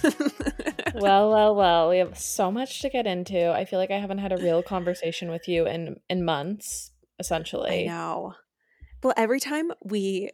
well, well, well. We have so much to get into. I feel like I haven't had a real conversation with you in in months, essentially. I know. Well, every time we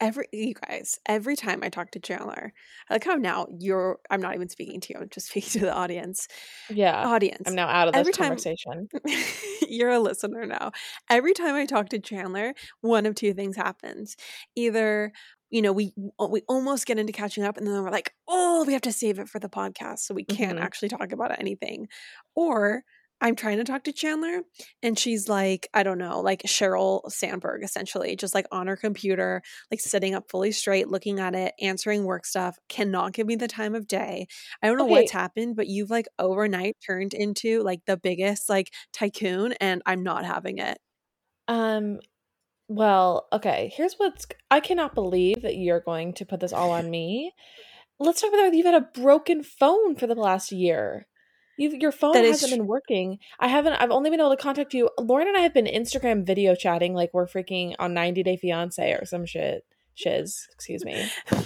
every you guys, every time I talk to Chanler, I like how now you're I'm not even speaking to you, I'm just speaking to the audience. Yeah. Audience. I'm now out of this Every time conversation. you're a listener now. Every time I talk to Chanler, one of two things happens. Either you know, we we almost get into catching up and then we're like, "Oh, we have to save it for the podcast so we can't Mhm. actually talk about anything." Or I'm trying to talk to Chanler and she's like, I don't know, like Sheryl Sandberg essentially, just like on her computer, like sitting up fully straight, looking at it, answering work stuff, cannot give me the time of day. I don't know Okay. what's happened, but you've like overnight turned into like the biggest like tycoon and I'm not having it. Um well, okay. Here's what's I cannot believe that you're going to put this all on me. Let's talk about that. you've had a broken phone for the last year. You've, your phone That hasn't been working. I haven't. I've only been able to contact you. Lauren and I have been Instagram video chatting like we're freaking on 90 Day Fiance or some shit. Shiz, excuse me.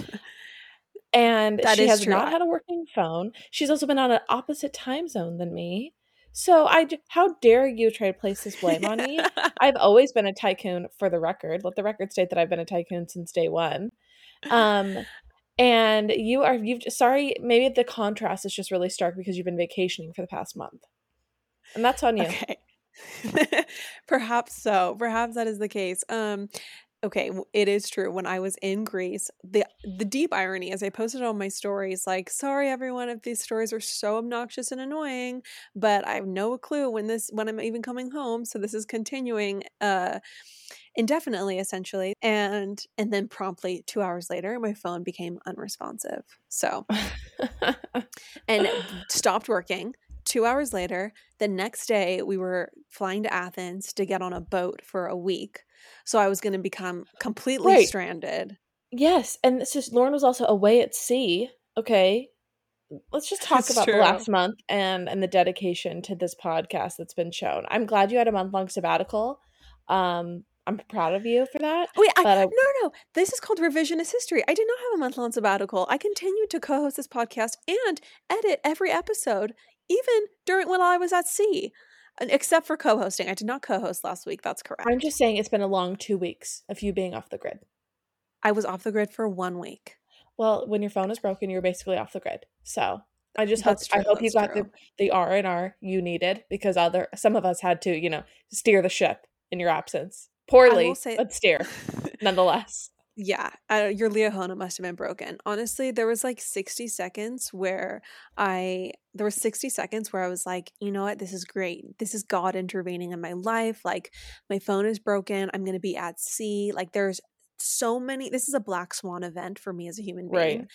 And That she has true. not had a working phone. She's also been on an opposite time zone than me. So I, how dare you try to place this blame on me? I've always been a tycoon for the record. Let the record state that I've been a tycoon since day one. Um, and you are you've sorry, maybe the contrast is just really stark because you've been vacationing for the past month. And that's on you. Okay. Perhaps so. Perhaps that is the case. Um okay, it is true. When I was in Greece, the the deep irony is I posted on my stories like, "Sorry everyone if these stories are so obnoxious and annoying, but I have no clue when this when I'm even coming home, so this is continuing uh indefinitely essentially." And and then promptly 2 hours later, my phone became unresponsive. So, and stopped working. Two hours later, the next day, we were flying to Athens to get on a boat for a week. So I was going to become completely Right. stranded. yes, and it's just Lauren was also away at sea. Okay. Let's just talk That's about the last month and and the dedication to this podcast that's been shown. I'm glad you had a month long sabbatical. Um, I'm proud of you for that. Wait, I, I- no, no, this is called revisionist history. I did not have a month long sabbatical. I continued to co host this podcast and edit every episode, even during when I was at sea, except for co hosting. I did not co host last week. That's correct. I'm just saying it's been a long two weeks of you being off the grid. I was off the grid for one week. Well, when your phone is broken, you're basically off the grid. So I just hope I hope you got the the R and R you needed because other some of us had to you know steer the ship in your absence poorly, say- but steer nonetheless. Yeah, uh, your Liahona must have been broken. Honestly, there was like 60 seconds where I there was 60 seconds where I was like, you know what, this is great. This is God intervening in my life. Like my phone is broken. I'm gonna be at sea. Like there's so many this is a black swan event for me as a human being. Right.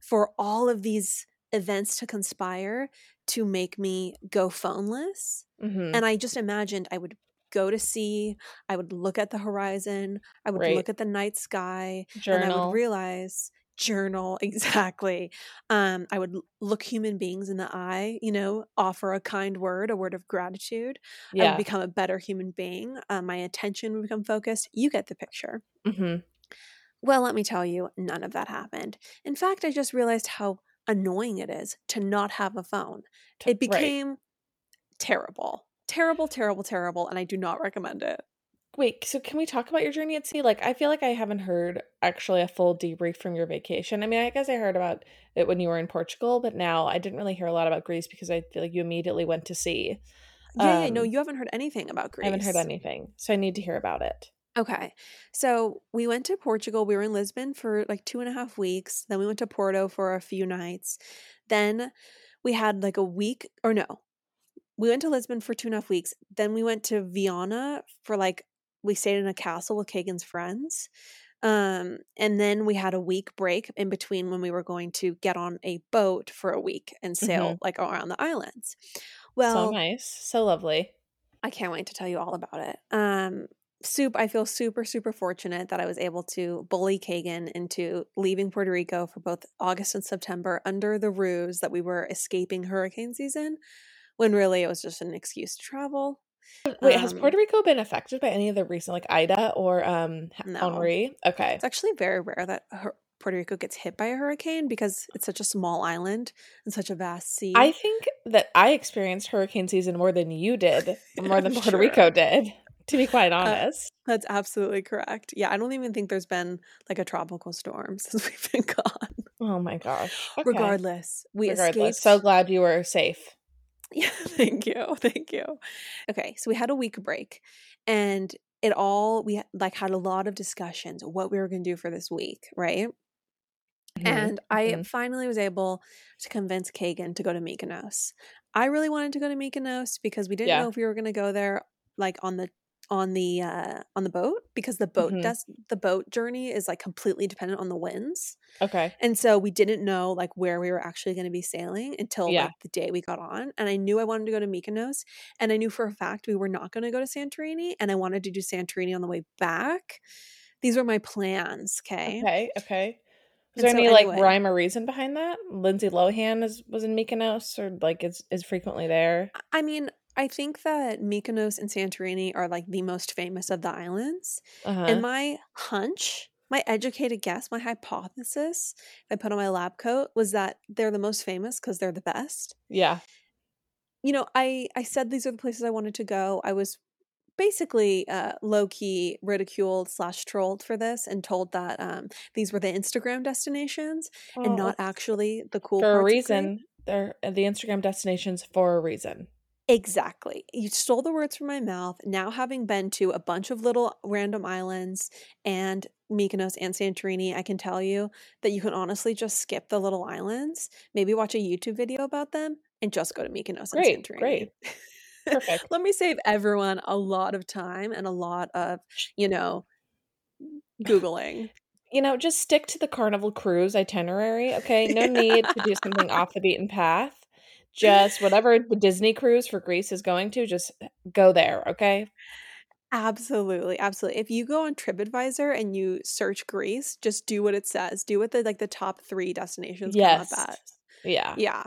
For all of these events to conspire to make me go phoneless. hmm And I just imagined I would go to sea, I would look at the horizon, I would Right. look at the night sky, and I would realize journal exactly um i would look human beings in the eye you know offer a kind word a word of gratitude i yeah. would become a better human being uh, my attention would become focused you get the picture. Hmm well let me tell you none of that happened. In fact i just realized how annoying it is to not have a phone. It became terrible terrible terrible terrible and i do not recommend it Wait, so can we talk about your journey at sea? Like, I feel like I haven't heard actually a full debrief from your vacation. I mean, I guess I heard about it when you were in Portugal, but now I didn't really hear a lot about Greece because I feel like you immediately went to sea. yeah, yeah no Um, you haven't heard anything about greece I haven't heard anything, so I need to hear about it. Okay. So we went to Portugal. We were in Lisbon for like two and a half weeks. Then we went to Porto for a few nights. Then we had like a week, or no, we went to Lisbon for two and a half weeks. Then we went to Viana for like, we stayed in a castle with Kagan's friends. Um, and then we had a week break in between when we were going to get on a boat for a week and sail like around the islands. Well, so nice, so lovely. I can't wait to tell you all about it. Um, soup, I feel super, super fortunate that I was able to bully Kagan into leaving Puerto Rico for both August and September under the ruse that we were escaping hurricane season, when really it was just an excuse to travel. Wait, has Um, Puerto Rico been affected by any of the recent, like Ida or um No. Henri? Okay, It's actually very rare that Puerto Rico gets hit by a hurricane because it's such a small island and such a vast sea. I think that I experienced hurricane season more than you did, more than Puerto True. Rico did, to be quite Uh, honest. That's absolutely correct. Yeah, I don't even think there's been like a tropical storm since we've been gone. Oh my gosh. Okay. Regardless, we Regardless, escaped. so glad you were safe. Yeah, thank you. Thank you. Okay, so we had a week break and it all we like had a lot of discussions what we were going to do for this week, right? Mhm, And I mhm. finally was able to convince Kagan to go to Mykonos. I really wanted to go to Mykonos because we didn't Yeah. know if we were going to go there like on the on the uh on the boat because the boat Mhm. does the boat journey is like completely dependent on the winds. Okay. And so we didn't know like where we were actually going to be sailing until Yeah. like the day we got on. And I knew I wanted to go to Mykonos, and I knew for a fact we were not going to go to Santorini, and I wanted to do Santorini on the way back. These were my plans. Okay. Okay. Okay. Is And there so any like rhyme or reason behind that? Lindsay Lohan is was in Mykonos or like is is frequently there. I mean, I think that Mykonos and Santorini are like the most famous of the islands. Uh-huh. And my hunch, my educated guess, my hypothesis I put on my lab coat, was that they're the most famous because they're the best. yeah. you know, I I said these are the places I wanted to go. I was basically uh, low key ridiculed slash trolled for this and told that um, these were the Instagram destinations Oh, and not actually the cool for a reason. They're uh, the Instagram destinations for a reason. Exactly. You stole the words from my mouth. Now, having been to a bunch of little random islands and Mykonos and Santorini, I can tell you that you can honestly just skip the little islands, maybe watch a YouTube video about them, and just go to Mykonos Great, and Santorini. great. Perfect. Let me save everyone a lot of time and a lot of, you know, Googling. You know, just stick to the Carnival cruise itinerary, okay? No need to do something off the beaten path. Just whatever the Disney cruise for Greece is going to, just go there, okay? Absolutely, absolutely. If you go on TripAdvisor and you search Greece, just do what it says. Do what the like the top three destinations Yes. come up as. Yeah. Yeah.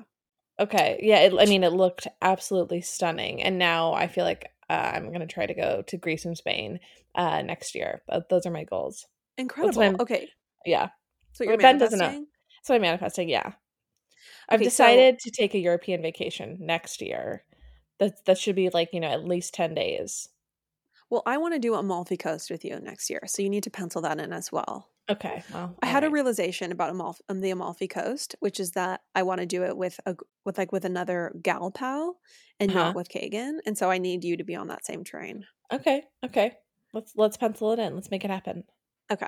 Okay. Yeah. It, I mean, it looked absolutely stunning, and now I feel like uh, I'm gonna try to go to Greece and Spain uh, next year. But those are my goals. Incredible. Okay. Yeah. So you're Ben doesn't know. manifesting? So I'm manifesting. Yeah. I've Okay, so- decided to take a European vacation next year. That that should be like you know at least ten days. Well, I want to do Amalfi Coast with you next year, so you need to pencil that in as well. Okay. Well, I had a realization about Amalfi, um, the Amalfi Coast, which is that I want to do it with a with like with another gal pal and Uh-huh. not with Kagan, and so I need you to be on that same train. Okay. Okay. Let's let's pencil it in. Let's make it happen. Okay.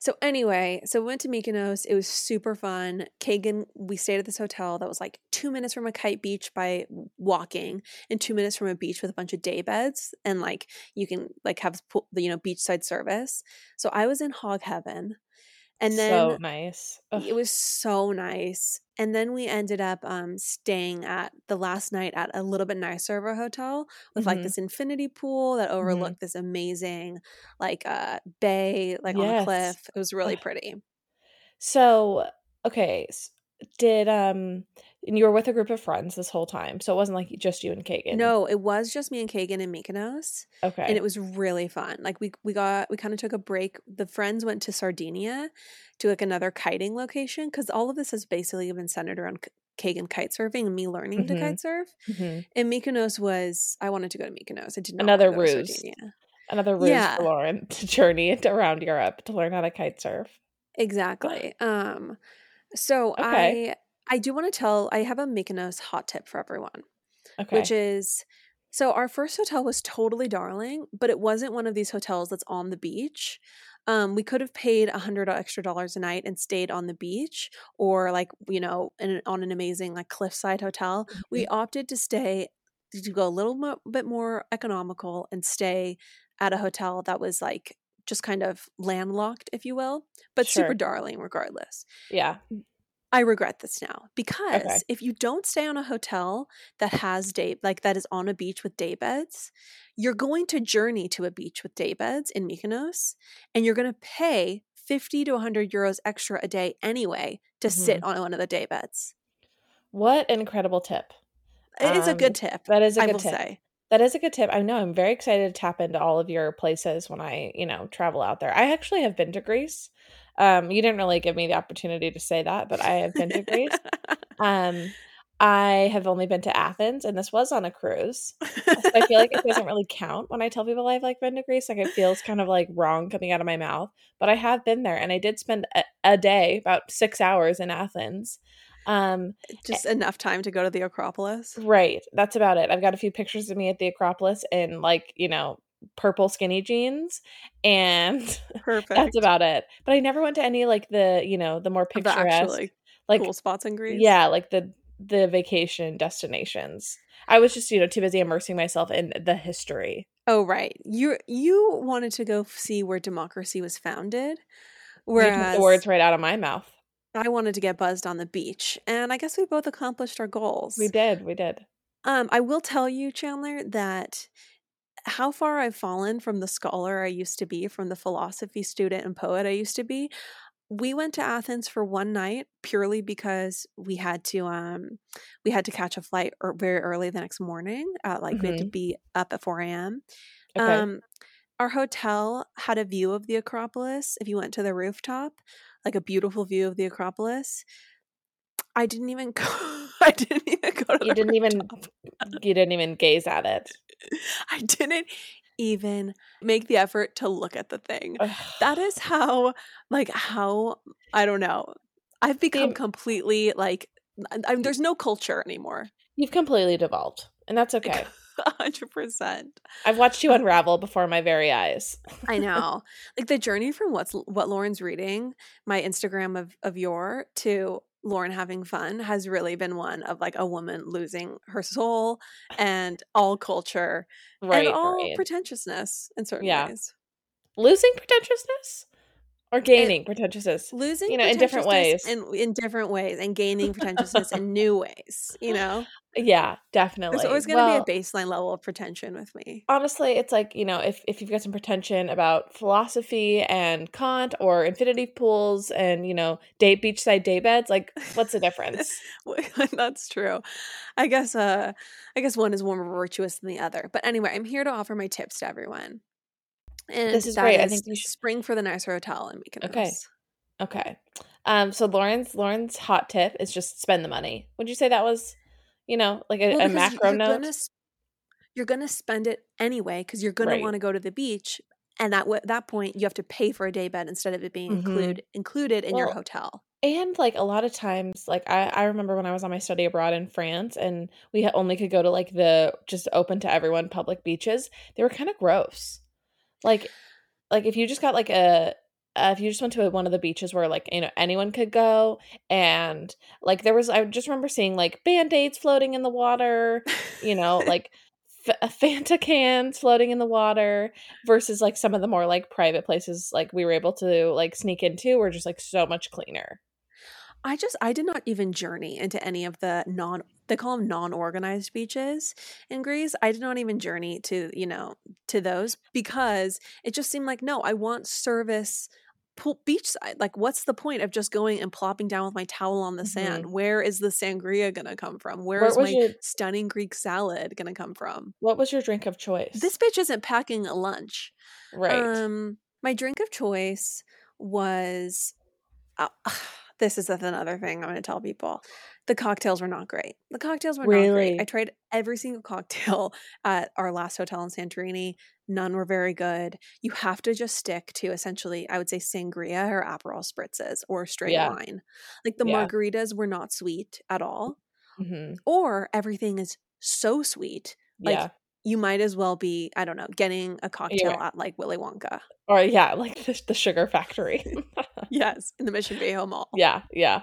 So anyway, so we went to Mykonos. It was super fun. Kagan, we stayed at this hotel that was like two minutes from a kite beach by walking, and two minutes from a beach with a bunch of day beds, and like you can like have the you know beachside service. So I was in hog heaven, and then so nice. Ugh. it was so nice. And then we ended up um, staying at the last night at a little bit nicer of a hotel with like Mhm. this infinity pool that overlooked this amazing like uh bay like on a Yes. cliff. It was really pretty. So, okay, did um and you were with a group of friends this whole time. So it wasn't like just you and Kagan. No, it was just me and Kagan and Mykonos, Okay. and it was really fun. Like we we got we kind of took a break. The friends went to Sardinia to like another kiting location because all of this has basically been centered around Kagan kite surfing and me learning to Mhm. kite surf. Mhm. And Mykonos was I wanted to go to Mykonos. I did not Another want to go to ruse. Sardinia. Another ruse Yeah. for Lauren to journey around Europe to learn how to kite surf. Exactly. Um so Okay. I I do want to tell I have a Mykonos hot tip for everyone. Okay. which is so our first hotel was totally darling, but it wasn't one of these hotels that's on the beach. Um, we could have paid a hundred extra dollars a night and stayed on the beach, or like you know, in, on an amazing like cliffside hotel. We Mm-hmm. opted to stay to go a little mo- bit more economical and stay at a hotel that was like just kind of landlocked, if you will, but super darling regardless. yeah. I regret this now because if you don't stay on a hotel that has day like that is on a beach with day beds, you're going to journey to a beach with day beds in Mykonos and you're going to pay 50 to 100 euros extra a day anyway to sit Mm-hmm. on one of the day beds. What an incredible tip. It is a Um, good tip. That is a I good will tip. say. That is a good tip. I know. I'm very excited to tap into all of your places when I, you know, travel out there. I actually have been to Greece. Um, you didn't really give me the opportunity to say that, but I have been to Greece. Um, I have only been to Athens, and this was on a cruise. So I feel like it doesn't really count when I tell people I've like been to Greece. Like it feels kind of like wrong coming out of my mouth, but I have been there, and I did spend a, a day, about six hours in Athens. Um, Just enough time to go to the Acropolis. right, that's about it. I've got a few pictures of me at the Acropolis in like you know purple skinny jeans, and Perfect. that's about it. But I never went to any like the you know the more the picturesque actually like cool spots in Greece. yeah like the the vacation destinations. I was just you know too busy immersing myself in the history. Oh right. You you wanted to go see where democracy was founded, took the words right out of my mouth. I wanted to get buzzed on the beach. And I guess we both accomplished our goals. We did, we did. Um, I will tell you, Chanler, that how far I've fallen from the scholar I used to be, from the philosophy student and poet I used to be. We went to Athens for one night purely because we had to um we had to catch a flight er- very early the next morning. Uh, like we had to Mhm. be up at 4 a.m. Okay. Um, our hotel had a view of the Acropolis. If you went to the rooftop, like a beautiful view of the Acropolis. I didn't even go. I didn't even go to you the didn't even you didn't even gaze at it. I didn't even make the effort to look at the thing. Ugh. That is how, like, how I don't know. I've become completely like. I, I- there's no culture anymore. You've completely devolved. And that's okay. hundred percent. I've watched you unravel before my very eyes. I know. like the journey from what's what Lauren's reading, my Instagram of of your to Lauren having fun has really been one of like a woman losing her soul and all culture Right, and all right. pretentiousness in certain Yeah. ways. Losing pretentiousness or gaining pretentiousness? Losing You know, in different ways. in in different ways and gaining pretentiousness in new ways, you know? Yeah, definitely. There's always going to Well, be a baseline level of pretension with me. honestly, it's like, you know, if if you've got some pretension about philosophy and Kant or infinity pools and, you know, date beachside day beds, like what's the difference? That's true. I guess uh I guess one is more virtuous than the other. But anyway, I'm here to offer my tips to everyone. And This is that great. I think you should spring for the nicer hotel in Mykonos. Okay. Okay. Um so Lauren's Lauren's hot tip is just spend the money. Would you say that was, you know, like a, Well, a macro you're note? gonna you're gonna spend it anyway because you're gonna Right. want to go to the beach, and at w- that point you have to pay for a day bed instead of it being Mhm. include included in your hotel. And like a lot of times, like I, I remember when I was on my study abroad in France and we only could go to like the just open to everyone public beaches, they were kind of gross. Like, like if you just got like a, uh, if you just went to one of the beaches where like, you know, anyone could go and like there was, I just remember seeing like band aids floating in the water, you know, like f- Fanta cans floating in the water versus like some of the more like private places like we were able to like sneak into were just like so much cleaner. I just I did not even journey into any of the non they call them non-organized beaches in Greece. I did not even journey to, you know, to those because it just seemed like no, I want service pool beachside. Like what's the point of just going and plopping down with my towel on the sand? Where is the sangria going to come from? Where What is my your stunning Greek salad going to come from? what was your drink of choice? This bitch isn't packing a lunch. right. Um, my drink of choice was. Uh, this is another thing I'm going to tell people. The cocktails were not great. The cocktails were not great. I tried every single cocktail at our last hotel in Santorini. None were very good. You have to just stick to essentially, I would say, sangria or Aperol spritzes or straight Yeah. wine. Like the Yeah. margaritas were not sweet at all, hmm or everything is so sweet. Like Yeah. you might as well be, I don't know, getting a cocktail right. at like Willy Wonka. Or yeah, like the, the sugar factory. Yes, in the Mission Viejo Mall. yeah, yeah.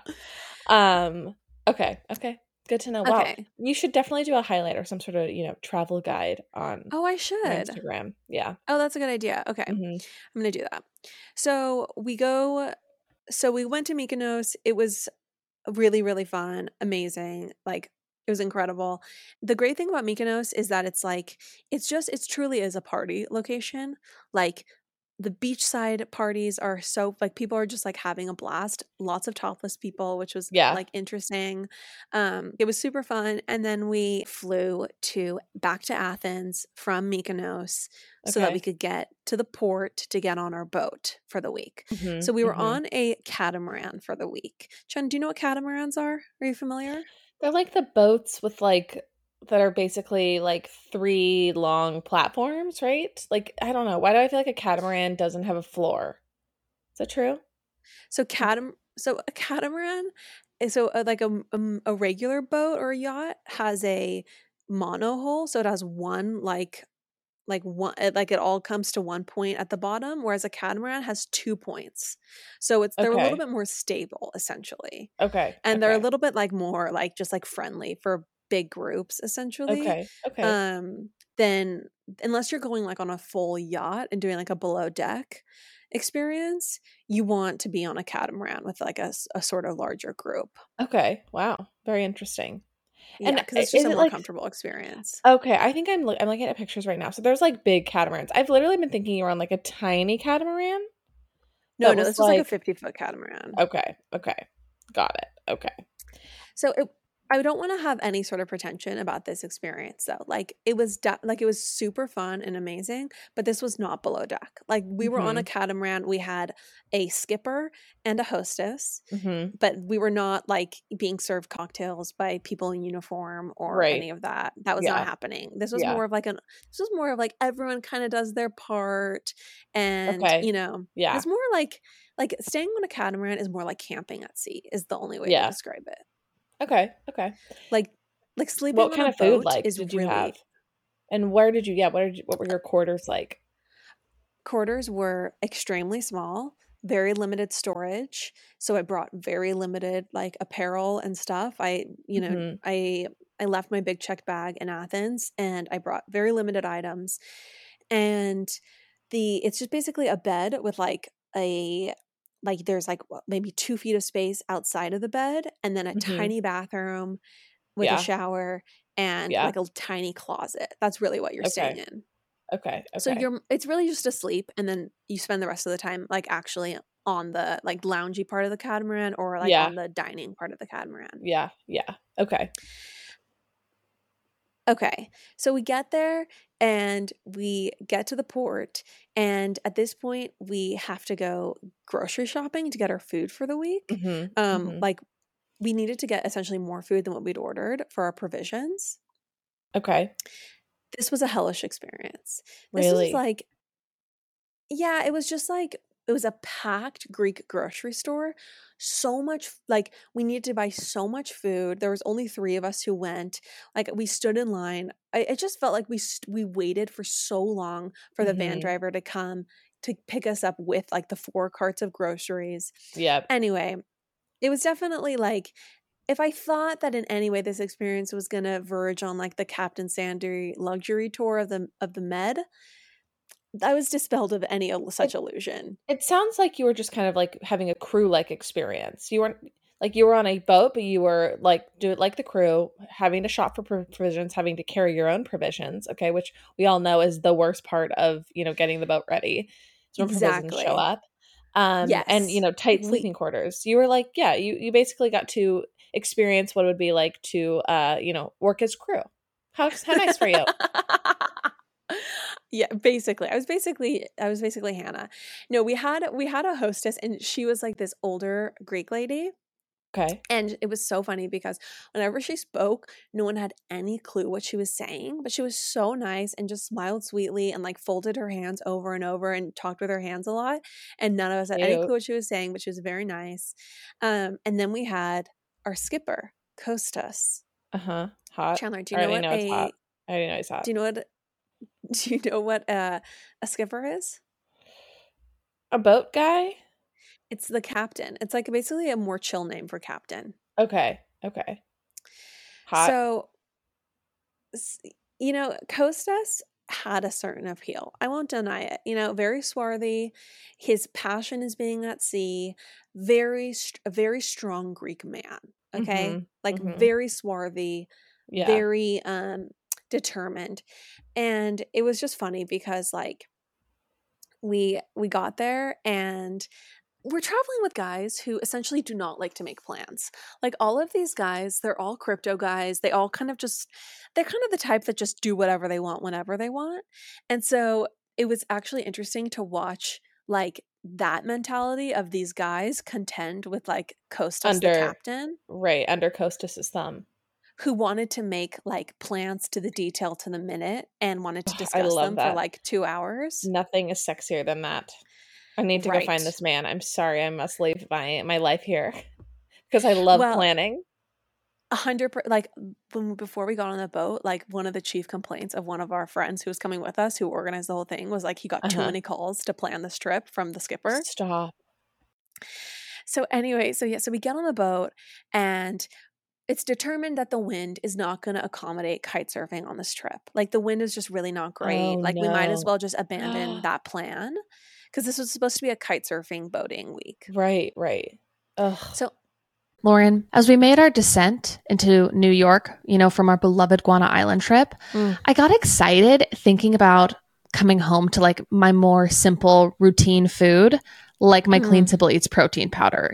Um okay, okay. Good to know. Wow. Okay. You should definitely do a highlight or some sort of, you know, travel guide on Oh, I should. Instagram. Yeah. Oh, that's a good idea. Okay. hmm I'm going to do that. So we go, so we went to Mykonos. It was really, really fun, amazing. Like, it was incredible. The great thing about Mykonos is that it's like, it's just, it's truly is a party location. Like, the beachside parties are so like people are just like having a blast lots of topless people which was Yeah. like interesting um it was super fun and then we flew to back to athens from mykonos so that we could get to the port to get on our boat for the week. Mhm, so we were mhm. on a catamaran for the week. Chen do you know what catamarans are? Are you familiar? They're like the boats with like that are basically like three long platforms, right? Like I don't know. Why do I feel like a catamaran doesn't have a floor? Is that true? So catam so a catamaran is so uh, like a, um, a regular boat or a yacht has a monohull, so it has one like like one like it all comes to one point at the bottom, whereas a catamaran has two points. So it's they're a little bit more stable essentially, Okay. and they're a little bit like more like just like friendly for big groups essentially. Okay. Okay. Um, then unless you're going like on a full yacht and doing like a below deck experience, you want to be on a catamaran with like a, a sort of larger group. Okay. Wow. Very interesting. Yeah, And because it's just a more like comfortable experience. okay, I think I'm look I'm looking at pictures right now. So there's like big catamarans. I've literally been thinking you were on like a tiny catamaran No, no, this was like a 50 foot catamaran. okay, okay. Got it. Okay. So it, I don't want to have any sort of pretension about this experience though. Like it was de- like it was super fun and amazing, but this was not below deck. Like we were on a Mhm. catamaran, we had a skipper and a hostess, Mhm. but we were not like being served cocktails by people in uniform or Right. any of that. That was not happening. This was Yeah. more of like an this was more of like everyone kind of does their part and Okay. you know, Yeah. it's more like like staying on a catamaran is more like camping at sea is the only way to describe it. Okay. Okay. Like like sleeping What kind of food like is did you really have? And where did you yeah, what did you, what were your quarters like? quarters were extremely small, very limited storage. So I brought very limited like apparel and stuff. I, you know, Mhm. I I left my big checked bag in Athens and I brought very limited items. And the it's just basically a bed with like a like there's like what, maybe two feet of space outside of the bed and then a Mhm. tiny bathroom with a shower and Yeah. like a tiny closet. That's really what you're staying in. Okay. So you're it's really just asleep and then you spend the rest of the time like actually on the like loungy part of the catamaran or like Yeah. on the dining part of the catamaran. Yeah. Yeah. Okay. Okay. So we get there and we get to the port and at this point we have to go grocery shopping to get our food for the week. Mhm. Um Mhm. like we needed to get essentially more food than what we'd ordered for our provisions. Okay. This was a hellish experience. This was Really? like Yeah, it was just like it was a packed Greek grocery store. So much like we needed to buy so much food. There was only 3 of us who went. Like we stood in line. I it just felt like we st- we waited for so long for the van Mhm. driver to come to pick us up with like the 4 carts of groceries. Yep. Anyway, it was definitely like if I thought that in any way this experience was going to verge on like the Captain Sandy luxury tour of the of the Med, I was dispelled of any such It illusion. it sounds like you were just kind of like having a crew-like experience. You weren't like you were on a boat, but you were like do it like the crew, having to shop for provisions, having to carry your own provisions, okay, which we all know is the worst part of, you know, getting the boat ready. So provisions show up. Um and you know, tight sleeping quarters. You were like, yeah, you you basically got to experience what it would be like to uh, you know, work as crew. How how nice for you. yeah basically i was basically i was basically hannah no we had we had a hostess and she was like this older greek lady Okay. and it was so funny because whenever she spoke no one had any clue what she was saying but she was so nice and just smiled sweetly and like folded her hands over and over and talked with her hands a lot and none of us had any clue what she was saying but she was very nice um and then we had our skipper Kostas. Uh-huh. Hot. Chanler, do I you know what know it's a hot. I already know it's hot. do you know what do you know what uh, a skipper is? A boat guy? It's the captain. It's like basically a more chill name for captain. Okay. Okay. Hot. So, you know, Costas had a certain appeal. I won't deny it. You know, very swarthy. His passion is being at sea. Very, a very strong Greek man. Okay, Mhm, like mhm. very swarthy, yeah. very um determined, and it was just funny because like we we got there and we're traveling with guys who essentially do not like to make plans. Like all of these guys, they're all crypto guys. They all kind of just they're kind of the type that just do whatever they want whenever they want. And so it was actually interesting to watch like that mentality of these guys contend with like Costas Under- the captain Right, under Costas's thumb. Who wanted to make like plans to the detail to the minute and wanted to discuss them that. for like 2 hours. Nothing is sexier than that. I need to go find this man. I'm sorry, I must leave my my life here because I love Well, planning. A hundred per- like when before we got on the boat, like one of the chief complaints of one of our friends who was coming with us, who organized the whole thing, was like he got too Uh-huh. many calls to plan this trip from the skipper. Stop. So anyway, so yeah, so we get on the boat and it's determined that the wind is not going to accommodate kite surfing on this trip. Like the wind is just really not great. Oh, like we might as well just abandon that plan because this was supposed to be a kite surfing boating week. Right, right. Ugh. So Lauren, as we made our descent into New York, you know, from our beloved Guana Island trip, Mm. I got excited thinking about coming home to like my more simple routine food, like my Clean Simple Eats protein powder.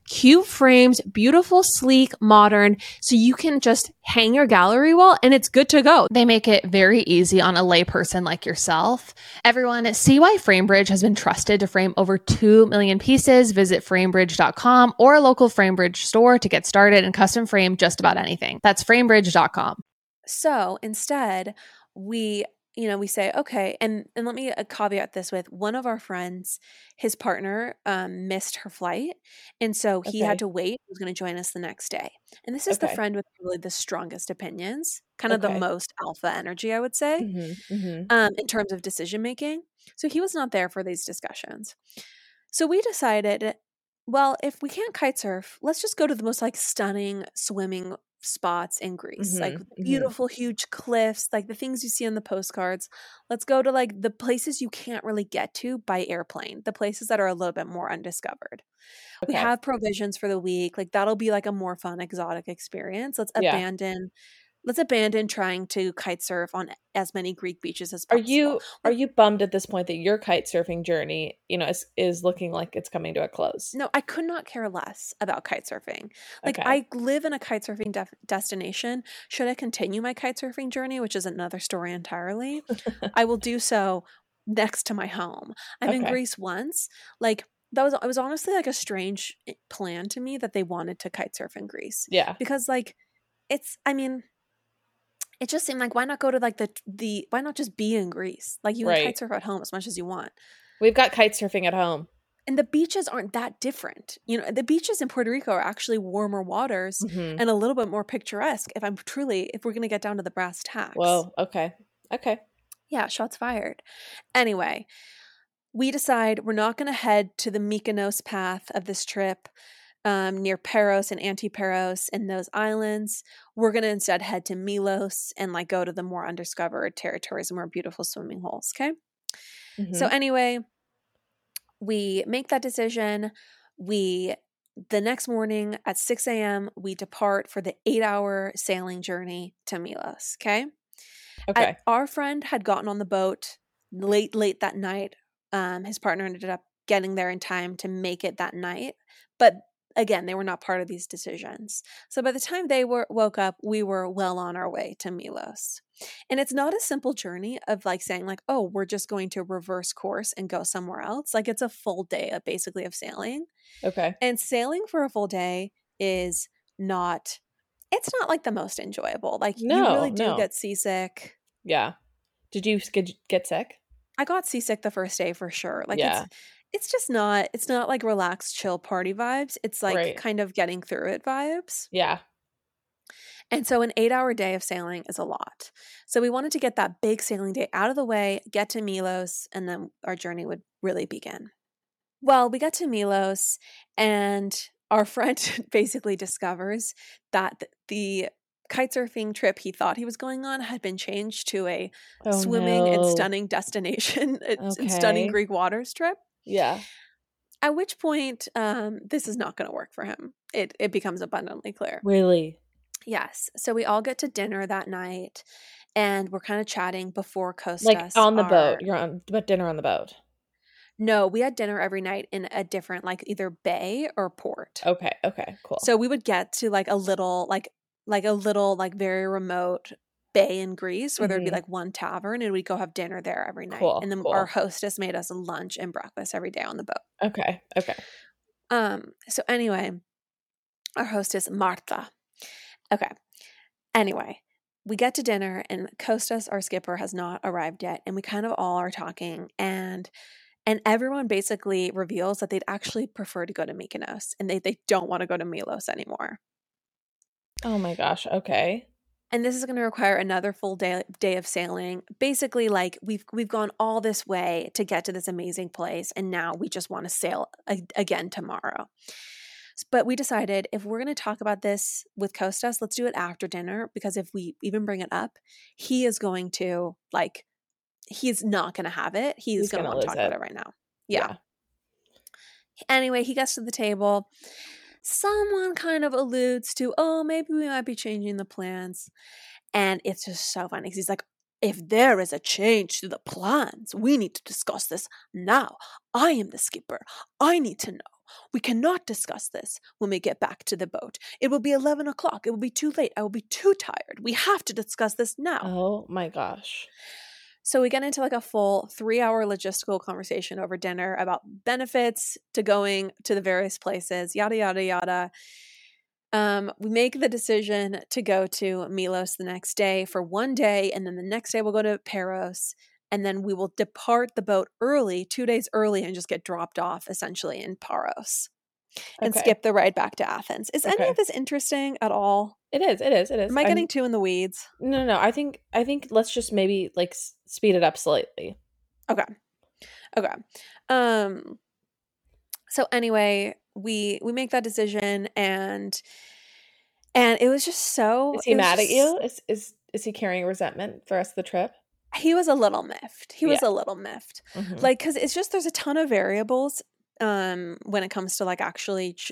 cute frames, beautiful, sleek, modern, so you can just hang your gallery wall and it's good to go. They make it very easy on a layperson like yourself. Everyone, see why FrameBridge has been trusted to frame over 2 million pieces. Visit framebridge.com or a local FrameBridge store to get started and custom frame just about anything. That's framebridge.com. So instead, we you know we say okay and and let me uh, caveat this with one of our friends his partner um, missed her flight and so he Okay. had to wait he was going to join us the next day and this is the friend with really the strongest opinions kind of the most alpha energy i would say Mhm, mhm. um, in terms of decision making. So he was not there for these discussions. So we decided, well, if we can't kite surf, let's just go to the most like stunning swimming spots in Greece, like Mhm, with mhm. beautiful, huge cliffs, like the things you see on the postcards. Let's go to like the places you can't really get to by airplane, the places that are a little bit more undiscovered. We have provisions for the week. Like that'll be like a more fun, exotic experience. Let's Yeah. abandon. Let's abandon trying to kite surf on as many Greek beaches as possible. Are you are you bummed at this point that your kite surfing journey, you know, is, is looking like it's coming to a close? No, I could not care less about kite surfing. Like Okay. I live in a kite surfing def- destination. Should I continue my kite surfing journey, which is another story entirely, I will do so next to my home. I'm in Greece once. Like that was it was honestly like a strange eh, plan to me that they wanted to kite surf in Greece Yeah. because like it's I mean it just seemed like why not go to like the the why not just be in Greece? Like you can Right. kite surf at home as much as you want. We've got kite surfing at home. and the beaches aren't that different. You know, the beaches in Puerto Rico are actually warmer waters Mhm. and a little bit more picturesque. If I'm truly, if we're going to get down to the brass tacks. Whoa. Okay. Okay. Yeah, shots fired. Anyway, we decide we're not going to head to the Mykonos path of this trip um, near Paros and Antiparos in those islands. We're going to instead head to Milos and like go to the more undiscovered territories and more beautiful swimming holes. Okay. So Mhm. anyway, we make that decision. We the next morning at 6 a.m., we depart for the eight hour sailing journey to Milos. Okay. Okay. And our friend had gotten on the boat late, late that night. Um, his partner ended up getting there in time to make it that night. But again, they were not part of these decisions. So by the time they were woke up, we were well on our way to Milos. And it's not a simple journey of like saying like, oh, we're just going to reverse course and go somewhere else. Like it's a full day of basically of sailing. okay. And sailing for a full day is not it's not like the most enjoyable. Like you really do no. get seasick. Yeah. Did you get, get sick? I got seasick the first day for sure. Like Yeah. it's it's just not it's not like relaxed chill party vibes. It's like Right. kind of getting through it vibes. Yeah. And so an 8-hour day of sailing is a lot. So we wanted to get that big sailing day out of the way, get to Milos, and then our journey would really begin. Well, we got to Milos and our friend basically discovers that the kite surfing trip he thought he was going on had been changed to a Oh, swimming and stunning destination and stunning Greek waters trip. Yeah. At which point, um, this is not going to work for him. It it becomes abundantly clear. Really? Yes. So we all get to dinner that night, and we're kind of chatting before Costas. Like on the our- boat. You're on but dinner on the boat. No, we had dinner every night in a different, like either bay or port. Okay. Okay. Cool. So we would get to like a little, like like a little, like very remote bay in Greece where there'd be Mhm. like one tavern, and we'd go have dinner there every night. Cool, And then cool. our hostess made us lunch and breakfast every day on the boat. okay. Okay. Um, so anyway, our hostess Martha. Okay. Anyway, we get to dinner and Costas, our skipper, has not arrived yet, and we kind of all are talking and and everyone basically reveals that they'd actually prefer to go to Mykonos and they, they don't want to go to Milos anymore. Oh my gosh. Okay. And this is going to require another full day day of sailing. Basically, like we've we've gone all this way to get to this amazing place, and now we just want to sail a- again tomorrow. But we decided if we're going to talk about this with Costas, let's do it after dinner because if we even bring it up, he is going to like he's not going to have it. He's, He's going to want to talk about it. it right now. yeah. Anyway, he gets to the table. Someone kind of alludes to, oh, maybe we might be changing the plans. And it's just so funny because he's like, if there is a change to the plans, we need to discuss this now. I am the skipper. I need to know. We cannot discuss this when we get back to the boat. It will be 11 o'clock. It will be too late. I will be too tired. We have to discuss this now. Oh my gosh. So we get into like a full three hour logistical conversation over dinner about benefits to going to the various places, yada, yada, yada. Um, we make the decision to go to Milos the next day for one day, and then the next day we'll go to Paros, and then we will depart the boat early, two days early, and just get dropped off essentially in Paros and Okay. skip the ride back to Athens. Is any of this interesting at all? It is. It is. It is. Am I I'm- getting too in the weeds? No, no, no. I think. I think. Let's just maybe like speed it up slightly. Okay. Okay. Um so anyway, we we make that decision and and it was just so Is he mad at you? Is is is he carrying resentment for the rest of the trip? He was a little miffed. He was a little miffed. Mhm. Like cuz it's just there's a ton of variables um when it comes to like actually ch-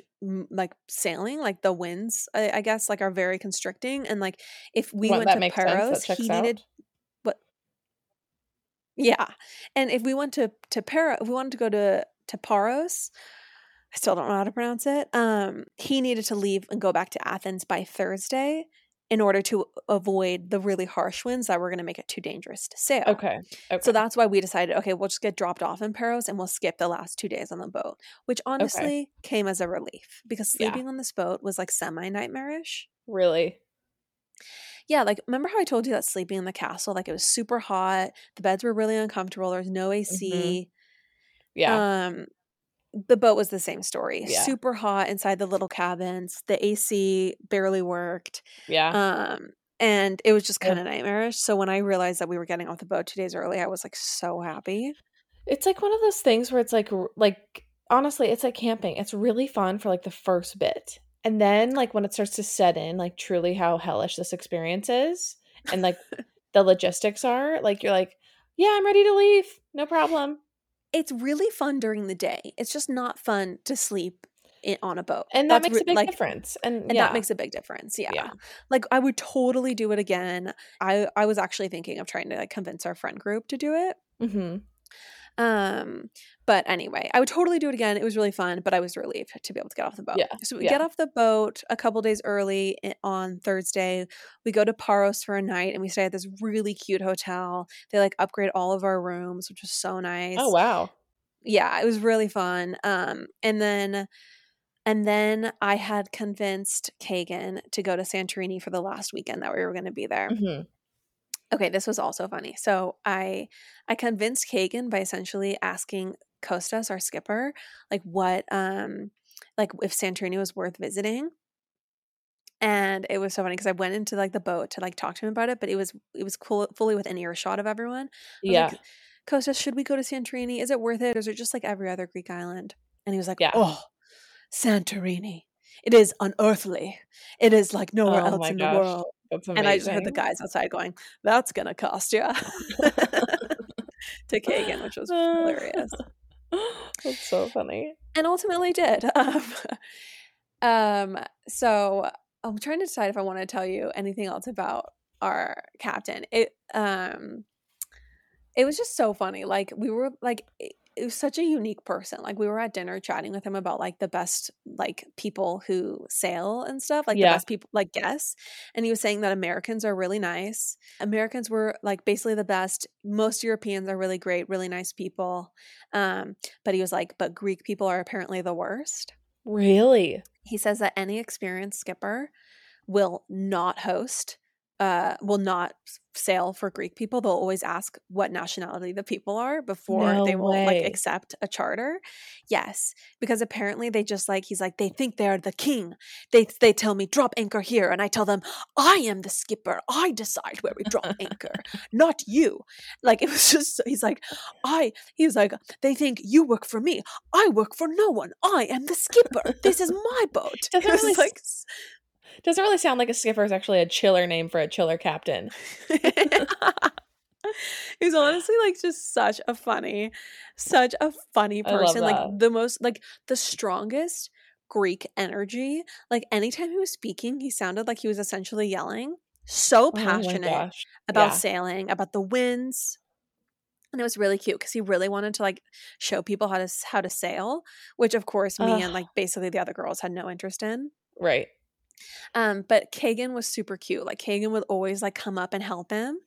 like sailing like the winds I, I guess like are very constricting and like if we Well, went to paros he out. needed what Yeah. And if we went to to Para, if we wanted to go to to Paros, I still don't know how to pronounce it. Um, he needed to leave and go back to Athens by Thursday in order to avoid the really harsh winds that were going to make it too dangerous to sail. Okay. Okay. So that's why we decided, okay, we'll just get dropped off in Paros and we'll skip the last two days on the boat, which honestly came as a relief because Yeah. sleeping on this boat was like semi nightmarish. really. Yeah, like remember how I told you that sleeping in the castle, like it was super hot, the beds were really uncomfortable, there was no AC. Yeah. Um the boat was the same story. Yeah. Super hot inside the little cabins. The AC barely worked. yeah. Um and it was just kind of nightmarish. So when I realized that we were getting off the boat 2 days early, I was like so happy. it's like one of those things where it's like like honestly, it's like camping. It's really fun for like the first bit. And then like when it starts to set in like truly how hellish this experience is and like the logistics are, like you're like, yeah, I'm ready to leave. No problem. It's really fun during the day. It's just not fun to sleep i- on a boat. And that That's makes a big like, difference. And, and yeah. that makes a big difference. Yeah. Yeah. Like I would totally do it again. I I was actually thinking of trying to like convince our friend group to do it. hmm Um, but anyway, I would totally do it again. It was really fun, but I was relieved to be able to get off the boat. Yeah, So we yeah. get off the boat a couple days early on Thursday. We go to Paros for a night and we stay at this really cute hotel. They like upgrade all of our rooms, which was so nice. Oh, wow. Yeah, it was really fun. Um, and then and then I had convinced Kagan to go to Santorini for the last weekend that we were going to be there hmm okay this was also funny so i i convinced kagan by essentially asking costas our skipper like what um like if santorini was worth visiting and it was so funny because i went into like the boat to like talk to him about it but it was it was cool fully within earshot of everyone Yeah. like, costas should we go to santorini is it worth it or is it just like every other greek island and he was like Yeah. oh santorini it is unearthly it is like nowhere Oh else in gosh. the world. And I just heard the guys outside going, "That's gonna cost you." to Kagan, which was hilarious, That's so funny. and ultimately did. Um, um, so I'm trying to decide if I want to tell you anything else about our captain. It um, it was just so funny. Like we were like. It, was such a unique person. Like we were at dinner chatting with him about like the best like people who sail and stuff, like Yeah. the best people like guests. And he was saying that Americans are really nice. Americans were like basically the best. Most Europeans are really great, really nice people. Um, but he was like, but Greek people are apparently the worst. Really? He says that any experienced skipper will not host, uh, will not sail for Greek people. They'll always ask what nationality the people are before No they will like accept a charter. Yes, because apparently they just like he's like they think they are the king. They they tell me drop anchor here, and I tell them I am the skipper. I decide where we drop anchor, not you. Like it was just he's like I he's like they think you work for me. I work for no one. I am the skipper. This is my boat. Doesn't It was really like Doesn't really sound like a skipper is actually a chiller name for a chiller captain. was honestly like just such a funny, such a funny person. Like the most, like the strongest Greek energy. Like anytime he was speaking, he sounded like he was essentially yelling. So Oh passionate gosh. about Yeah. sailing, about the winds. And it was really cute because he really wanted to like show people how to how to sail, which of course me and like basically the other girls had no interest in. Right. Um, but Kagan was super cute. Like Kagan would always like come up and help him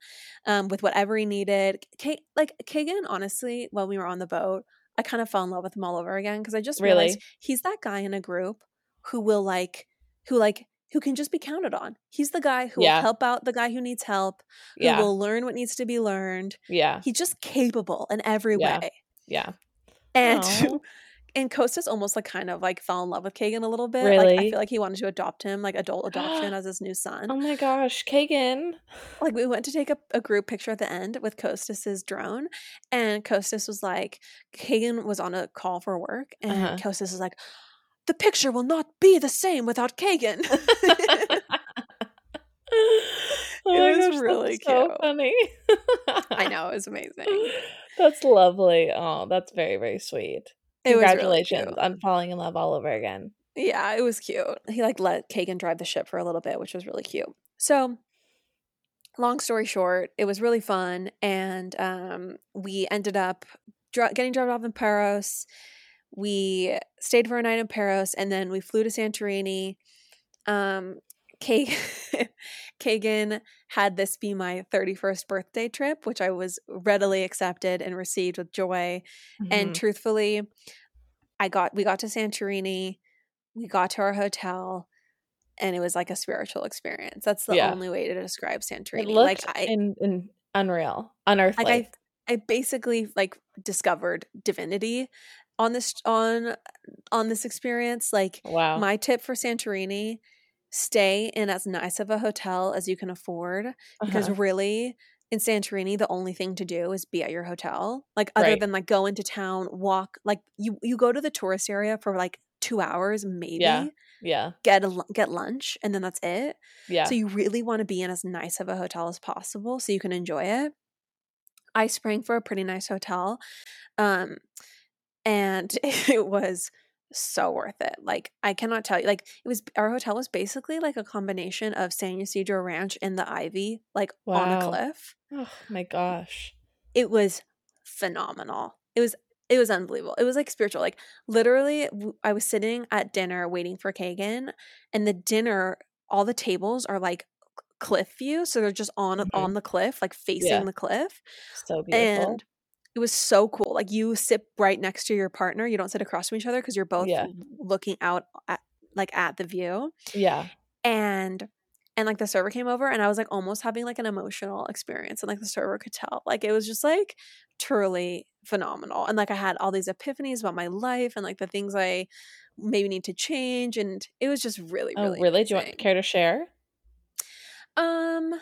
um, with whatever he needed. Ka- like Kagan, honestly, while we were on the boat, I kind of fell in love with him all over again because I just realized Really? he's that guy in a group who will like, who like, who can just be counted on. He's the guy who Yeah. will help out the guy who needs help, who Yeah. will learn what needs to be learned. Yeah. He's just capable in every Yeah. way. Yeah. And Aw. And Costas almost like kind of like fell in love with Kagan a little bit. Like I feel like he wanted to adopt him, like adult adoption as his new son. Oh my gosh, Kagan. like we went to take a, a group picture at the end with Costas's drone, and Costas was like, Kagan was on a call for work, and Uh-huh. Costas was like, the picture will not be the same without Kagan. oh It was gosh, really so cute. funny. I know it was amazing. That's lovely. Oh, that's very, very sweet. It was really Congratulations cute. on falling in love all over again. Yeah, it was cute. He like let Kagan drive the ship for a little bit, which was really cute. So, long story short, it was really fun, and um, we ended up dro- getting dropped off in Paros. We stayed for a night in Paros, and then we flew to Santorini. Um, Ka- Kagan had this be my 31st birthday trip, which I was readily accepted and received with joy. And Mhm. truthfully, I got we got to Santorini, we got to our hotel, and it was like a spiritual experience. That's the Yeah. only way to describe it Santorini. looked Like I in, in unreal, unearthly. like I I basically like discovered divinity on this on on this experience. Like wow. my tip for Santorini, stay in as nice of a hotel as you can afford because Uh-huh. really in Santorini the only thing to do is be at your hotel. Like other Right. than like go into town, walk like you you go to the tourist area for like 2 hours maybe. Yeah. yeah. Get a get lunch and then that's it. Yeah. So you really want to be in as nice of a hotel as possible so you can enjoy it. I sprang for a pretty nice hotel. Um and it was so worth it. Like I cannot tell you. Like it was our hotel was basically like a combination of San Ysidro Ranch and the Ivy, like on a cliff. Oh my gosh. It was phenomenal. It was it was unbelievable. It was like spiritual. Like literally, I was sitting at dinner waiting for Kagan, and the dinner, all the tables are like cliff view, so they're just on Mhm. on the cliff, like facing Yeah. the cliff, So beautiful. and it was so cool. Like you sit right next to your partner. You don't sit across from each other because you're both Yeah. looking out at like at the view. yeah. And and like the server came over and I was like almost having like an emotional experience and like the server could tell. Like it was just like truly phenomenal. And like I had all these epiphanies about my life and like the things I maybe need to change and it was just really Oh, really really? Do you want amazing. care to share? Um,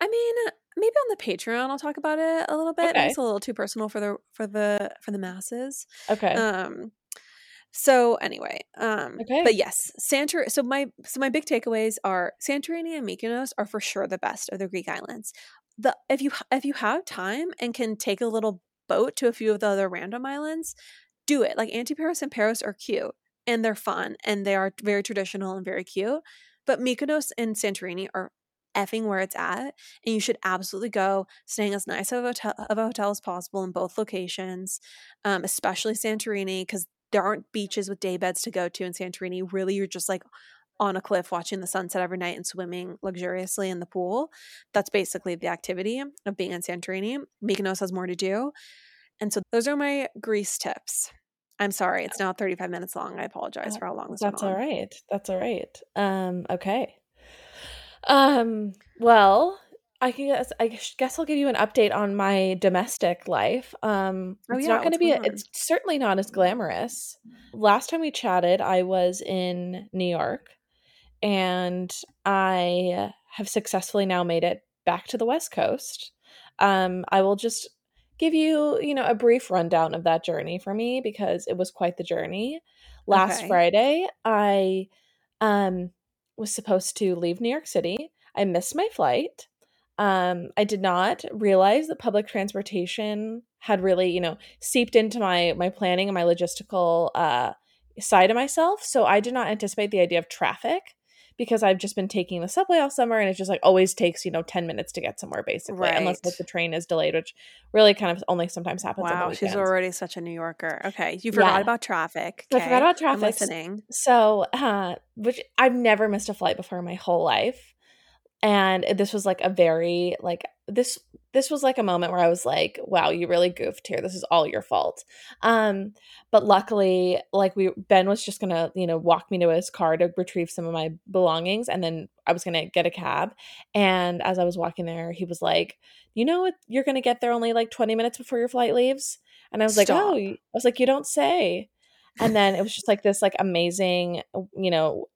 I mean, maybe on the Patreon I'll talk about it a little bit. Okay. It's a little too personal for the for the for the masses. Okay. Um so anyway, um Okay. but yes, Santor so my so my big takeaways are Santorini and Mykonos are for sure the best of the Greek islands. The if you if you have time and can take a little boat to a few of the other random islands, do it. Like Antiparos and Paros are cute and they're fun and they are very traditional and very cute. But Mykonos and Santorini are effing where it's at, and you should absolutely go staying as nice of a hotel, of a hotel as possible in both locations, um, especially Santorini because there aren't beaches with day beds to go to in Santorini. Really, you're just like on a cliff watching the sunset every night and swimming luxuriously in the pool. That's basically the activity of being in Santorini. Mykonos has more to do. And so those are my Greece tips. I'm sorry, it's now 35 minutes long. I apologize for how long this That's all right. That's all right. Um, okay. Um, well, I guess I guess I'll give you an update on my domestic life. Um, Oh, it's yeah, not going to be on? it's certainly not as glamorous. Last time we chatted, I was in New York and I have successfully now made it back to the West Coast. Um, I will just give you, you know, a brief rundown of that journey for me because it was quite the journey. Last Okay. Friday, I um was supposed to leave New York City. I missed my flight. Um, I did not realize that public transportation had really, you know, seeped into my my planning and my logistical uh, side of myself. So I did not anticipate the idea of traffic because I've just been taking the subway all summer, and it just like always takes you know ten minutes to get somewhere, basically, unless like the train is delayed, which really kind of only sometimes happens Wow, she's already such a New Yorker. Okay, you forgot Yeah. about traffic. So I forgot Okay, about I'm traffic. Listening. So, uh, which I've never missed a flight before in my whole life, and this was like a very like this this was like a moment where I was like, "Wow, you really goofed here. This is all your fault." Um, but luckily, like we Ben was just gonna you know walk me to his car to retrieve some of my belongings, and then I was gonna get a cab. And as I was walking there, he was like, "You know what? You're gonna get there only like 20 minutes before your flight leaves." And I was like, "Oh," I was like, "You don't say." and then it was just like this like amazing you know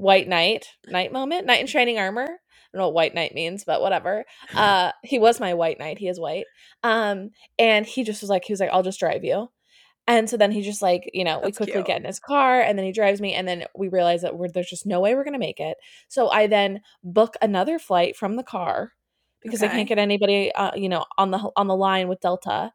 white knight knight moment knight in shining armor. I don't know what white knight means but whatever. Uh he was my white knight. He is white. Um and he just was like he was like i'll just drive you. And so then he just like you know we quickly cute. get in his car and then he drives me and then we realize that we're, there's just no way we're gonna make it. So i then book another flight from the car because i can't get anybody uh, you know on the on the line with delta.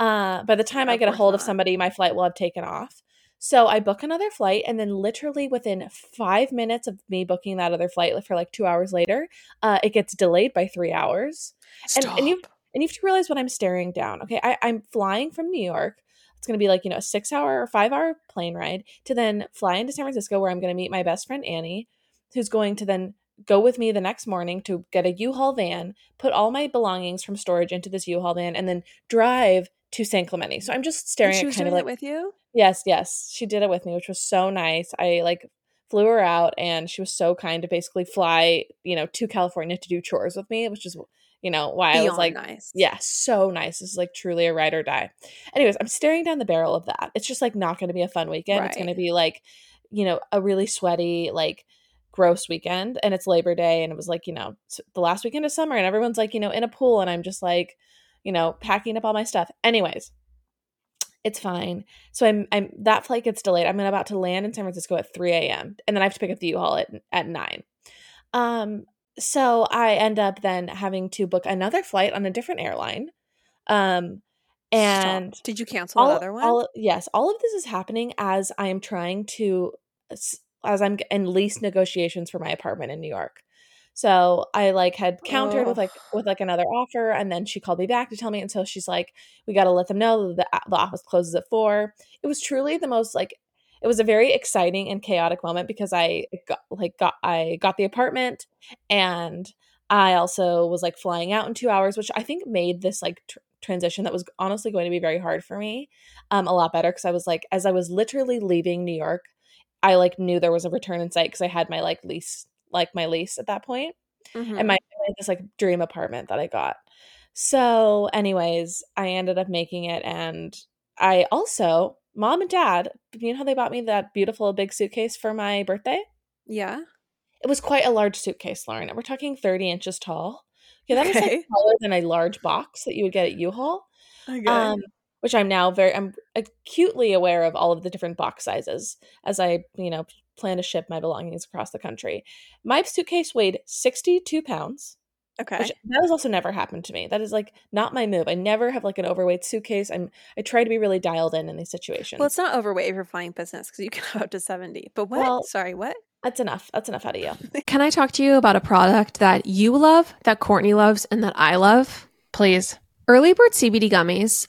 Uh by the time i get a hold of somebody my flight will have taken off so I book another flight, and then literally within five minutes of me booking that other flight for like two hours later, uh, it gets delayed by three hours. And Stop. and you and you have to realize what I'm staring down. Okay, I, I'm flying from New York. It's going to be like you know a six hour or five hour plane ride to then fly into San Francisco, where I'm going to meet my best friend Annie, who's going to then go with me the next morning to get a U-Haul van, put all my belongings from storage into this U-Haul van, and then drive to San Clemente. So I'm just and staring she at was kind doing of like it with you. Yes, yes. She did it with me, which was so nice. I like flew her out and she was so kind to basically fly, you know, to California to do chores with me, which is, you know, why I was like, nice. yeah, so nice. This is like truly a ride or die. Anyways, I'm staring down the barrel of that. It's just like not going to be a fun weekend. It's going to be like, you know, a really sweaty, like gross weekend. And it's Labor Day. And it was like, you know, the last weekend of summer and everyone's like, you know, in a pool. And I'm just like, you know, packing up all my stuff. Anyways, it's fine. So I'm I'm that flight gets delayed. I'm about to land in San Francisco at 3 a.m. and then I have to pick up the U-Haul at at nine. Um, so I end up then having to book another flight on a different airline. Um, And Stop. did you cancel all, the other one? all yes, all of this is happening as I am trying to as I'm in lease negotiations for my apartment in New York. So I like had countered with like with like another offer, and then she called me back to tell me, and so she's like, "We got to let them know that the, the office closes at four. It was truly the most like it was a very exciting and chaotic moment because I got like got I got the apartment and I also was like flying out in 2 hours which I think made this like tr- transition that was honestly going to be very hard for me um a lot better cuz I was like as I was literally leaving New York I like knew there was a return in sight cuz I had my like lease like my lease at that point Mhm. and my this like dream apartment that I got. So, anyways, I ended up making it, and I also, mom and dad, you know how they bought me that beautiful big suitcase for my birthday? yeah. It was quite a large suitcase, Lauren. We're talking 30 inches tall. Yeah, that is Okay. like taller than a large box that you would get at U-Haul. Okay. Um, which I'm now very, I'm acutely aware of all of the different box sizes as I, you know, plan to ship my belongings across the country. My suitcase weighed 62 pounds. okay. Which that has also never happened to me. That is like not my move. I never have like an overweight suitcase. I'm I try to be really dialed in in these situations. well, it's not overweight if you're flying business because you can have up to 70. But what? Well- Sorry, what? That's enough. That's enough out of you. Can I talk to you about a product that you love, that Courtney loves, and that I love? Please. Early Bird CBD gummies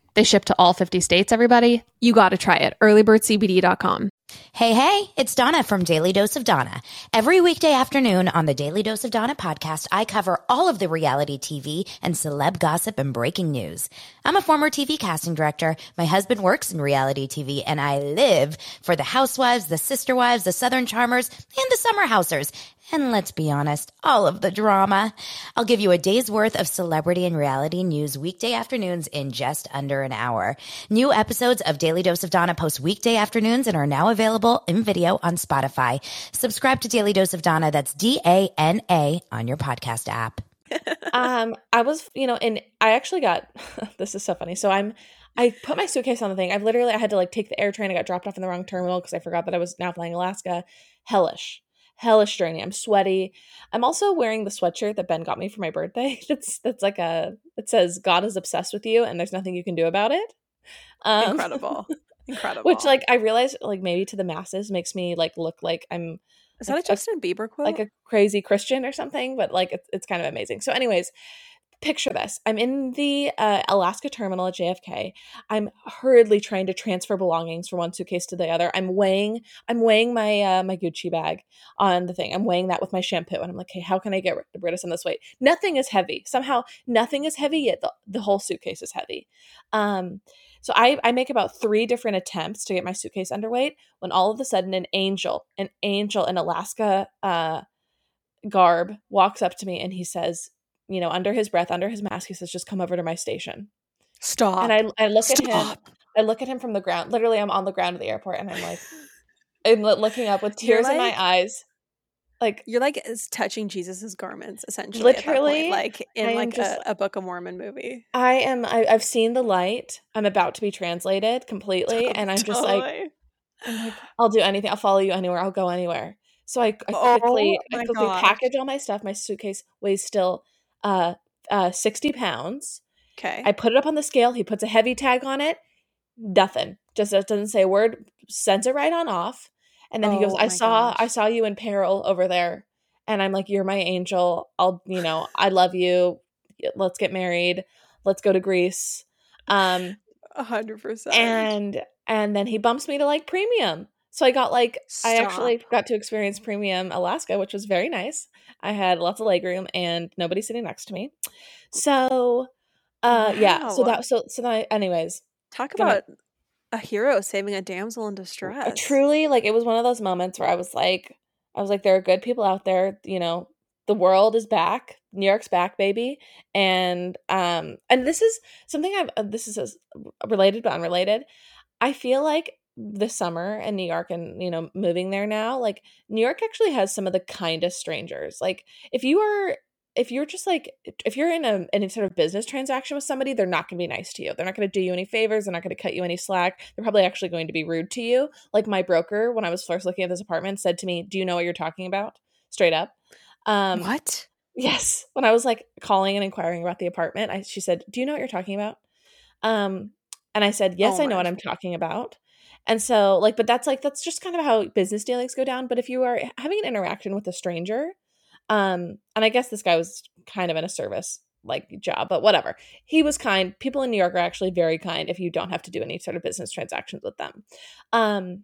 They ship to all 50 states, everybody. You got to try it. Earlybirdcbd.com. Hey, hey, it's Donna from Daily Dose of Donna. Every weekday afternoon on the Daily Dose of Donna podcast, I cover all of the reality TV and celeb gossip and breaking news. I'm a former TV casting director. My husband works in reality TV and I live for the housewives, the sister wives, the southern charmers, and the summer housers. And let's be honest, all of the drama. I'll give you a day's worth of celebrity and reality news weekday afternoons in just under an hour. New episodes of Daily Dose of Donna post weekday afternoons and are now available in video on Spotify. Subscribe to Daily Dose of Donna. That's D A N A on your podcast app. um, I was, you know, and I actually got this is so funny. So I'm I put my suitcase on the thing. I've literally I had to like take the air train. I got dropped off in the wrong terminal because I forgot that I was now flying Alaska. Hellish. Hellish journey. I'm sweaty. I'm also wearing the sweatshirt that Ben got me for my birthday. That's that's like a it says God is obsessed with you and there's nothing you can do about it. Um, Incredible. Incredible. Which like I realize like maybe to the masses makes me like look like I'm is that a like, a- Justin Bieber quote? like a crazy Christian or something, but like it's, it's kind of amazing. So, anyways, picture this I'm in the uh, Alaska terminal at JFK. I'm hurriedly trying to transfer belongings from one suitcase to the other. I'm weighing, I'm weighing my uh, my Gucci bag on the thing. I'm weighing that with my shampoo, and I'm like, hey, how can I get rid- of some of this weight? Nothing is heavy. Somehow, nothing is heavy yet. The, the whole suitcase is heavy. Um, so I, I make about three different attempts to get my suitcase underweight when all of a sudden an angel, an angel in Alaska uh, garb walks up to me and he says, you know, under his breath, under his mask, he says, just come over to my station. Stop. And I, I look at him, I look at him from the ground. Literally, I'm on the ground of the airport and I'm like, I'm looking up with tears in my eyes. Like, You're like is touching Jesus's garments, essentially. at point, Literally, like I in am like just- a, a Book of Mormon movie. I am, I, I've seen the light. I'm about to be translated completely. And I'm just like, I'm like, I'll do anything. I'll follow you anywhere. I'll go anywhere. So I, I Oh quickly, I quickly gosh. package all my stuff. My suitcase weighs still uh, uh, 60 pounds. okay. I put it up on the scale. He puts a heavy tag on it. Nothing. Just doesn't say a word. Sends it right on off. And then he goes, Oh "I saw, I saw you in peril over there." And I'm like, "You're my angel. I'll, you know, I love you. Let's get married. Let's go to Greece." Um, A hundred percent. and and then he bumps me to like premium So I got like I actually got to experience premium Alaska, which was very nice. I had lots of legroom and nobody sitting next to me. So uh yeah, so that so so then I anyways, Talk Gonna- about a hero saving a damsel in distress. truly like it was one of those moments where I was like I was like there are good people out there, you know, the world is back. New York's back, baby. And um and this is something I've uh, this is a, related but unrelated. I feel like this summer in New York and you know moving there now, like New York actually has some of the kindest strangers. Like if you are if you're just like if you're in a any sort of business transaction with somebody, they're not going to be nice to you. They're not going to do you any favors. They're not going to cut you any slack. They're probably actually going to be rude to you. Like my broker, when I was first looking at this apartment, said to me, "Do you know what you're talking about?" Straight up. Um, what? Yes. When I was like calling and inquiring about the apartment, I, she said, "Do you know what you're talking about?" Um, and I said, "Yes, Oh I know what I'm talking about." And so, like, but that's like that's just kind of how business dealings go down. But if you are having an interaction with a stranger, um, and I guess this guy was kind of in a service like job, but whatever. He was kind. People in New York are actually very kind if you don't have to do any sort of business transactions with them. Um,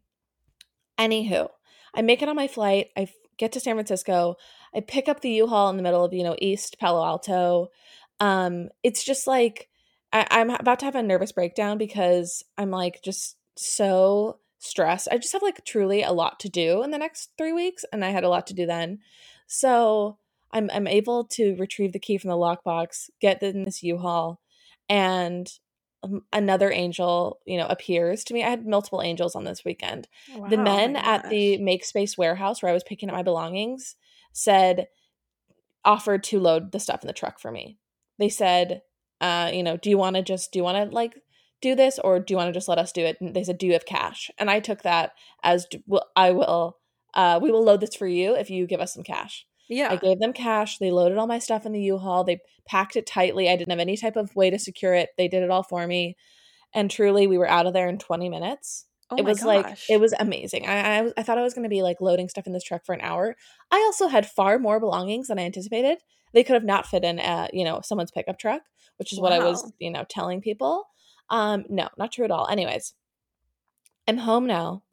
anywho, I make it on my flight. I get to San Francisco. I pick up the U-Haul in the middle of, you know, East Palo Alto. Um, it's just like I- I'm about to have a nervous breakdown because I'm like just so stressed. I just have like truly a lot to do in the next three weeks, and I had a lot to do then. So I'm I'm able to retrieve the key from the lockbox, get in this U-Haul, and um, another angel, you know, appears to me. I had multiple angels on this weekend the men at the Makespace warehouse where i was picking up my belongings said offered to load the stuff in the truck for me they said uh you know do you want to just do you want to like do this or do you want to just let us do it and they said do you have cash and i took that as i will uh we will load this for you if you give us some cash yeah. I gave them cash. They loaded all my stuff in the U-Haul. They packed it tightly. I didn't have any type of way to secure it. They did it all for me. And truly, we were out of there in 20 minutes. oh it was like it was amazing. I, I I thought I was going to be like loading stuff in this truck for an hour. I also had far more belongings than I anticipated. They could have not fit in, uh, you know, someone's pickup truck, which is what I was, you know, telling people. Um, no, not true at all. Anyways, I'm home now.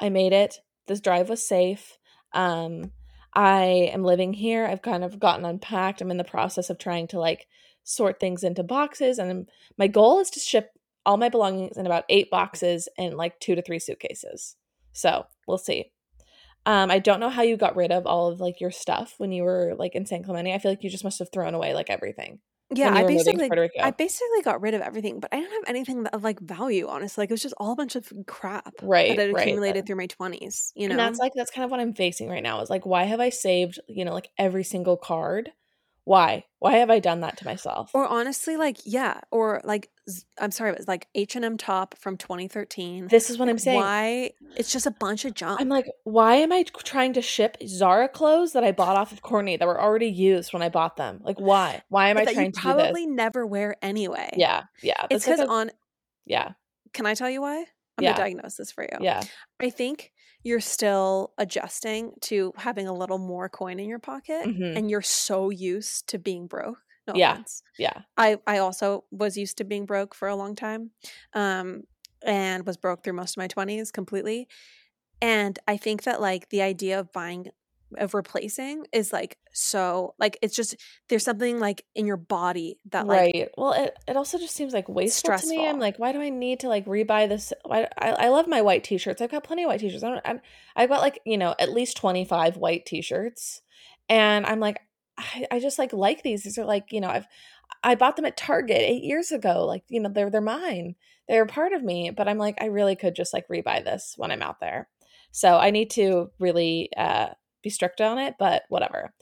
I made it. This drive was safe. Um, I am living here. I've kind of gotten unpacked. I'm in the process of trying to like sort things into boxes, and my goal is to ship all my belongings in about eight boxes and like two to three suitcases. So we'll see. Um, I don't know how you got rid of all of like your stuff when you were like in San Clemente. I feel like you just must have thrown away like everything. Yeah, I were moving to basically I basically got rid of everything, but I didn't have anything of like value, honestly. Like it was just all a bunch of crap Right, that had right. accumulated through my 20s, you know. And that's like that's kind of what I'm facing right now. Is like, why have I saved, you know, like every single card? Why? Why have I done that to myself? or honestly like yeah, or like i'm sorry, it was like H&M top from 2013. this is what I'm saying. Why? It's just a bunch of junk. I'm like, why am I trying to ship Zara clothes that I bought off of Courtney that were already used when I bought them? Like, why? Why am But I trying to do this? probably never wear anyway. Yeah, yeah. It's like because on yeah, can I tell you why? I'm Yeah. gonna diagnose this for you. yeah, I think you're still adjusting to having a little more coin in your pocket Mhm. and you're so used to being broke. No Yeah. offense. yeah. I, I also was used to being broke for a long time um, and was broke through most of my 20s completely. And I think that like the idea of buying of replacing is like so like it's just there's something like in your body that like right. Well, it, it also just seems like wasteful to me. I'm like, why do I need to like rebuy this? Why, I I love my white t-shirts. I've got plenty of white t-shirts. I don't, I'm, I've got like you know at least 25 white t-shirts, and I'm like, I, I just like like these. These are like you know I've I bought them at Target eight years ago. Like you know they're they're mine. They're part of me. But I'm like I really could just like rebuy this when I'm out there. So I need to really uh, be strict on it. But whatever.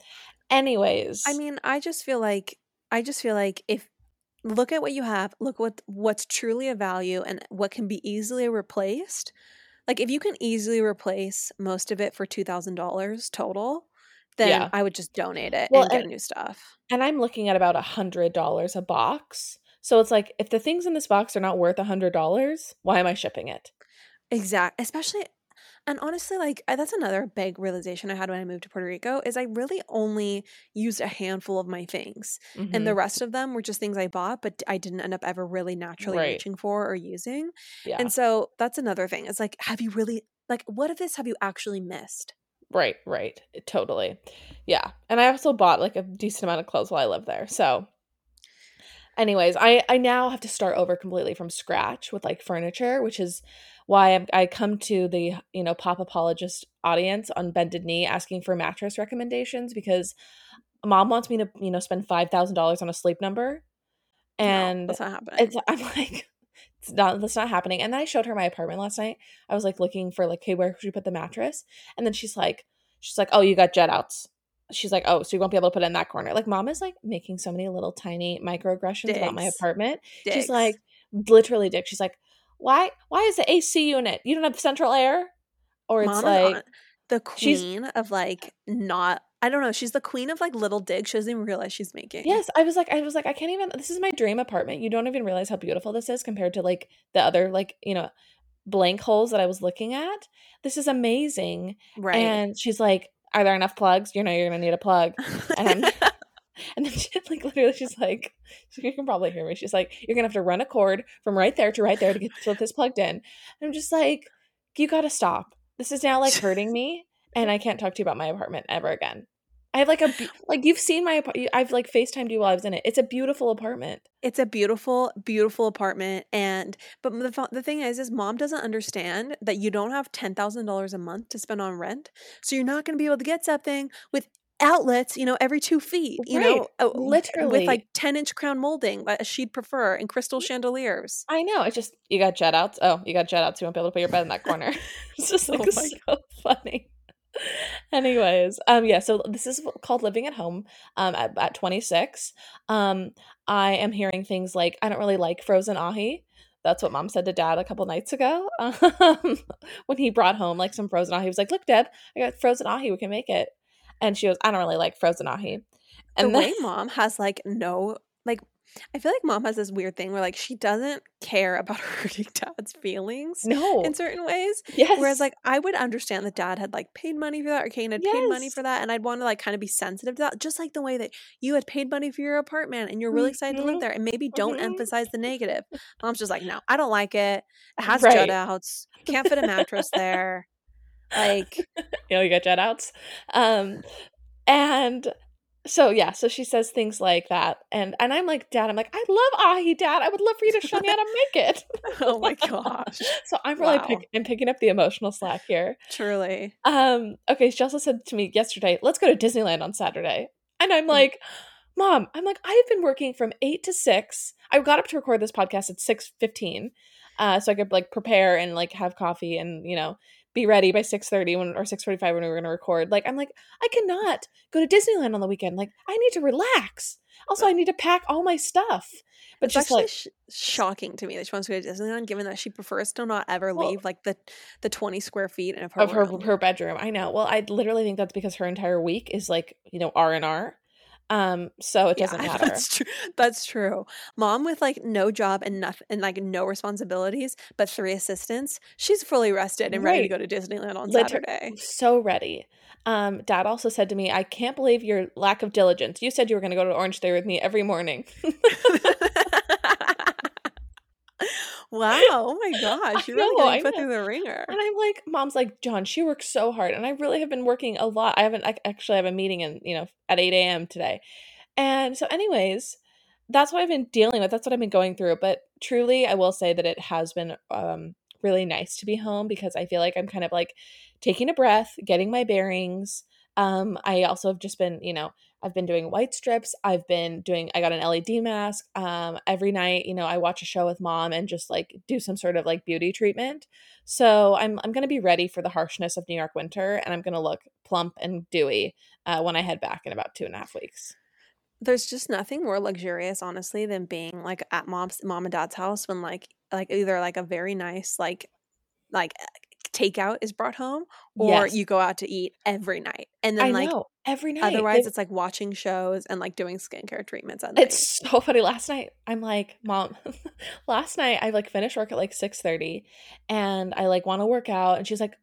Anyways, I mean, I just feel like I just feel like if look at what you have, look what what's truly a value and what can be easily replaced. Like if you can easily replace most of it for two thousand dollars total, then Yeah. I would just donate it Well, and get and- new stuff. and I'm looking at about a hundred dollars a box. So it's like if the things in this box are not worth a hundred dollars, why am I shipping it? Exact, especially, and honestly, like I- that's another big realization I had when I moved to Puerto Rico is I really only used a handful of my things, and the Mhm. rest of them were just things I bought, but I didn't end up ever really naturally Right. reaching for or using. yeah, And so that's another thing. It's like, have you really like what of this have you actually missed? Right, right. Totally. Yeah. And I also bought like a decent amount of clothes while I lived there. So anyways, I I now have to start over completely from scratch with like furniture, which is why I'm, I come to the, you know, pop apologist audience on bended knee asking for mattress recommendations because mom wants me to, you know, spend $5,000 on a sleep number. No, And that's not happening. it's I'm like it's not that's not happening. And then I showed her my apartment last night. I was like looking for like, hey, where should we put the mattress? And then she's like, she's like, oh, you got jet outs. She's like, oh, so you won't be able to put it in that corner. Like, mom is like making so many little tiny microaggressions about my apartment. She's like, literally, dick. She's like, why? Why is the AC unit? You don't have central air, or it's Mom like, the queen of like not I don't know, she's the queen of like little digs she doesn't even realize she's making. Yes, I was like, I was like, I can't even. This is my dream apartment. You don't even realize how beautiful this is compared to like the other like you know blank holes that I was looking at. This is amazing. Right. And she's like, Are there enough plugs? You know, you're gonna need a plug. And I'm and then she like literally she's like, you can probably hear me. She's like, You're gonna have to run a cord from right there to right there to get to get this plugged in. And I'm just like, You gotta stop. This is now like hurting me, and I can't talk to you about my apartment ever again. I have like a be- like you've seen my I've like FaceTimed you while I was in it. It's a beautiful apartment. it's a beautiful beautiful apartment and but the, the thing is is mom doesn't understand that you don't have $10,000 a month to spend on rent so you're not going to be able to get something with outlets you know every two feet you Right, know uh, literally. with like 10 inch crown molding that she'd prefer and crystal chandeliers I know. It's just you got jet outs. Oh, you got jet outs. You won't be able to put your bed in that corner. it's just like Oh so funny. Anyways, um, yeah. So this is called living at home. Um, at, at 26, um, I am hearing things like I don't really like frozen ahi. That's what mom said to dad a couple nights ago. Um, when he brought home like some frozen ahi, he was like, "Look, Deb, I got frozen ahi. We can make it." And she goes, "I don't really like frozen ahi." the And way mom has like no i feel like mom has this weird thing where like she doesn't care about hurting dad's feelings no, in certain ways yes, Whereas, like, I would understand that dad had like paid money for that, or Kane had paid money for that, and I'd want to like kind of be sensitive to that, just like the way that you had paid money for your apartment and you're really excited to live Mhm. there, and maybe don't Mhm. emphasize the negative. Mom's just like, no, I don't like it. It has Right. jut outs. Can't fit a mattress there. Like, you know, you got jet outs. Um, and so yeah, so she says things like that, and and I'm like, Dad, I'm like, I love Ahi, Dad. I would love for you to show me how to make it. oh my gosh, so I'm really Wow. pick, I'm picking up the emotional slack here. truly. Um, okay, she also said to me yesterday, let's go to Disneyland on Saturday, and Mm. I'm like. Mom, I'm like I've been working from eight to six. I got up to record this podcast at six fifteen, uh, so I could like prepare and like have coffee and you know be ready by six thirty when or six forty five when we were going to record. Like I'm like I cannot go to Disneyland on the weekend. Like I need to relax. Also, I need to pack all my stuff. But It's actually like, sh- shocking to me that she wants to go to Disneyland, given that she prefers to not ever Well- leave like the the twenty square feet of her of her her bedroom. I know. Well, I literally think that's because her entire week is like you know R and R. Um, so it doesn't Yeah, matter. That's true. That's true. Mom with like no job and nothing and like no responsibilities, but three assistants. She's fully rested and ready to go to Disneyland on Liter- Saturday. so ready. Um, Dad also said to me, "I can't believe your lack of diligence. You said you were going to go to Orange Theory with me every morning." wow! Oh my gosh! You're really know, getting put know. through the ringer. And I'm like, Mom's like, John, she works so hard, and I really have been working a lot. I haven't I actually have a meeting in you know at eight a.m. today, and so anyways, that's what I've been dealing with. That's what I've been going through. But truly, I will say that it has been um really nice to be home because I feel like I'm kind of like taking a breath, getting my bearings. Um, I also have just been, you know, I've been doing white strips. I've been doing, I got an LED mask. Um, every night, you know, I watch a show with mom and just like do some sort of like beauty treatment. So I'm, I'm going to be ready for the harshness of New York winter and I'm going to look plump and dewy uh, when I head back in about two and a half weeks. There's just nothing more luxurious, honestly, than being like at mom's mom and dad's house when like like either like a very nice like like takeout is brought home or Yes. you go out to eat every night and then I like know every night. otherwise it's like watching shows and like doing skincare treatments at night. It's so funny. Last night, I'm like, Mom. last night, I like finished work at like six thirty, and I like want to work out, and she's like,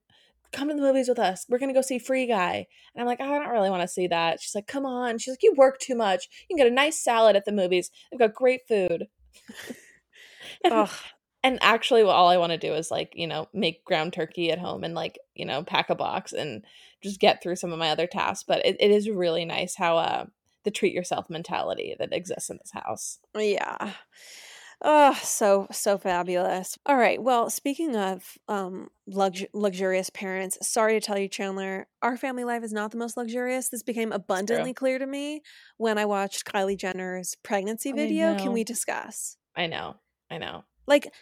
"Come to the movies with us. We're gonna go see Free Guy." And I'm like, "I don't really want to see that." She's like, "Come on." She's like, "You work too much. You can get a nice salad at the movies. They've got great food." And. And actually all i want to do is like you know make ground turkey at home and like you know pack a box and just get through some of my other tasks but it, it is really nice how uh the treat yourself mentality that exists in this house Yeah. Oh, so so fabulous. All right. Well, speaking of um lux- luxurious parents, sorry to tell you, Chanler, our family life is not the most luxurious. This became abundantly clear to me when I watched Kylie Jenner's pregnancy video. Can we discuss? i know i know Like,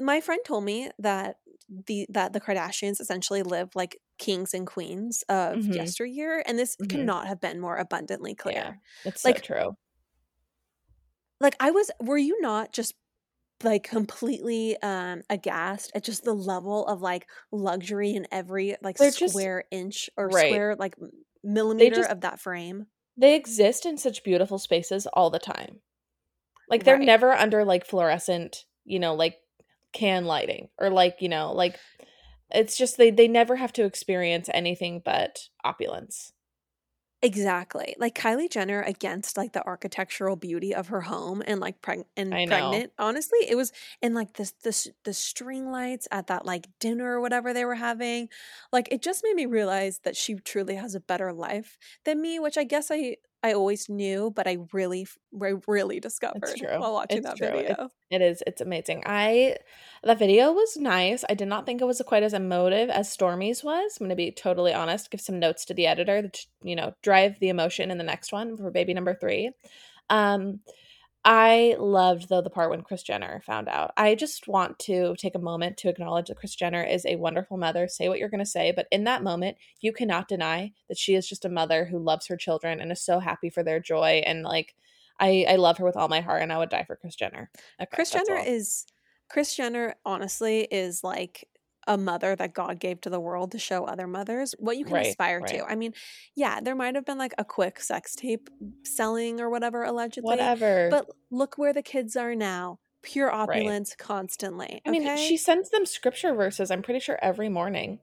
my friend told me that the that the Kardashians essentially live like kings and queens of Mhm. yesteryear, and this Mhm. cannot have been more abundantly clear. yeah it's Like, so true like i was were you not just like completely um aghast at just the level of like luxury in every like They're just- square inch or right. square like millimeter just- of that frame they exist in such beautiful spaces all the time like they're Right. never under like fluorescent you know like can lighting or like you know like it's just they they never have to experience anything but opulence exactly like kylie jenner against like the architectural beauty of her home and like preg- and I know. pregnant honestly it was and like this this the string lights at that like dinner or whatever they were having like it just made me realize that she truly has a better life than me which i guess i i always knew but i really I really discovered while watching It's that true. Video. it is it's amazing. I that video was nice. I did not think it was quite as emotive as Stormi's was. I'm gonna be totally honest give some notes to the editor that you know drive the emotion in the next one for baby number three. Um i loved though the part when kris jenner found out i just want to take a moment to acknowledge that kris jenner is a wonderful mother say what you're going to say but in that moment you cannot deny that she is just a mother who loves her children and is so happy for their joy and like I, I love her with all my heart and I would die for Kris Jenner. Kris Jenner all. is Kris Jenner honestly is like a mother that God gave to the world to show other mothers what you can Right, aspire right. to. I mean, yeah, there might have been like a quick sex tape selling or whatever allegedly. whatever. But look where the kids are now. Pure opulence constantly. I mean, she sends them scripture verses. I'm pretty sure every morning.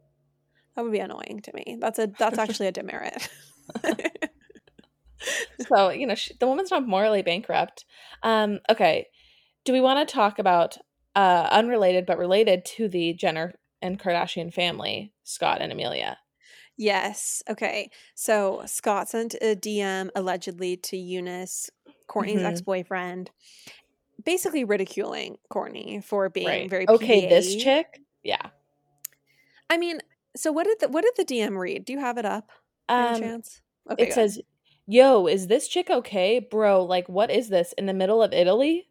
that would be annoying to me. That's a that's actually a demerit. So you know, she, the woman's not morally bankrupt. Um, okay, do we want to talk about uh, unrelated but related to the Jenner and Kardashian family, Scott and Amelia? Yes. Okay. So Scott sent a DM allegedly to Younes, Courtney's Mhm. ex boyfriend, basically ridiculing Courtney for being right. very okay. This chick, yeah. I mean, so what did the what did the DM read? Do you have it up? Um, chance? Okay. it says, "Yo, is this chick okay, bro? Like, what is this in the middle of Italy?"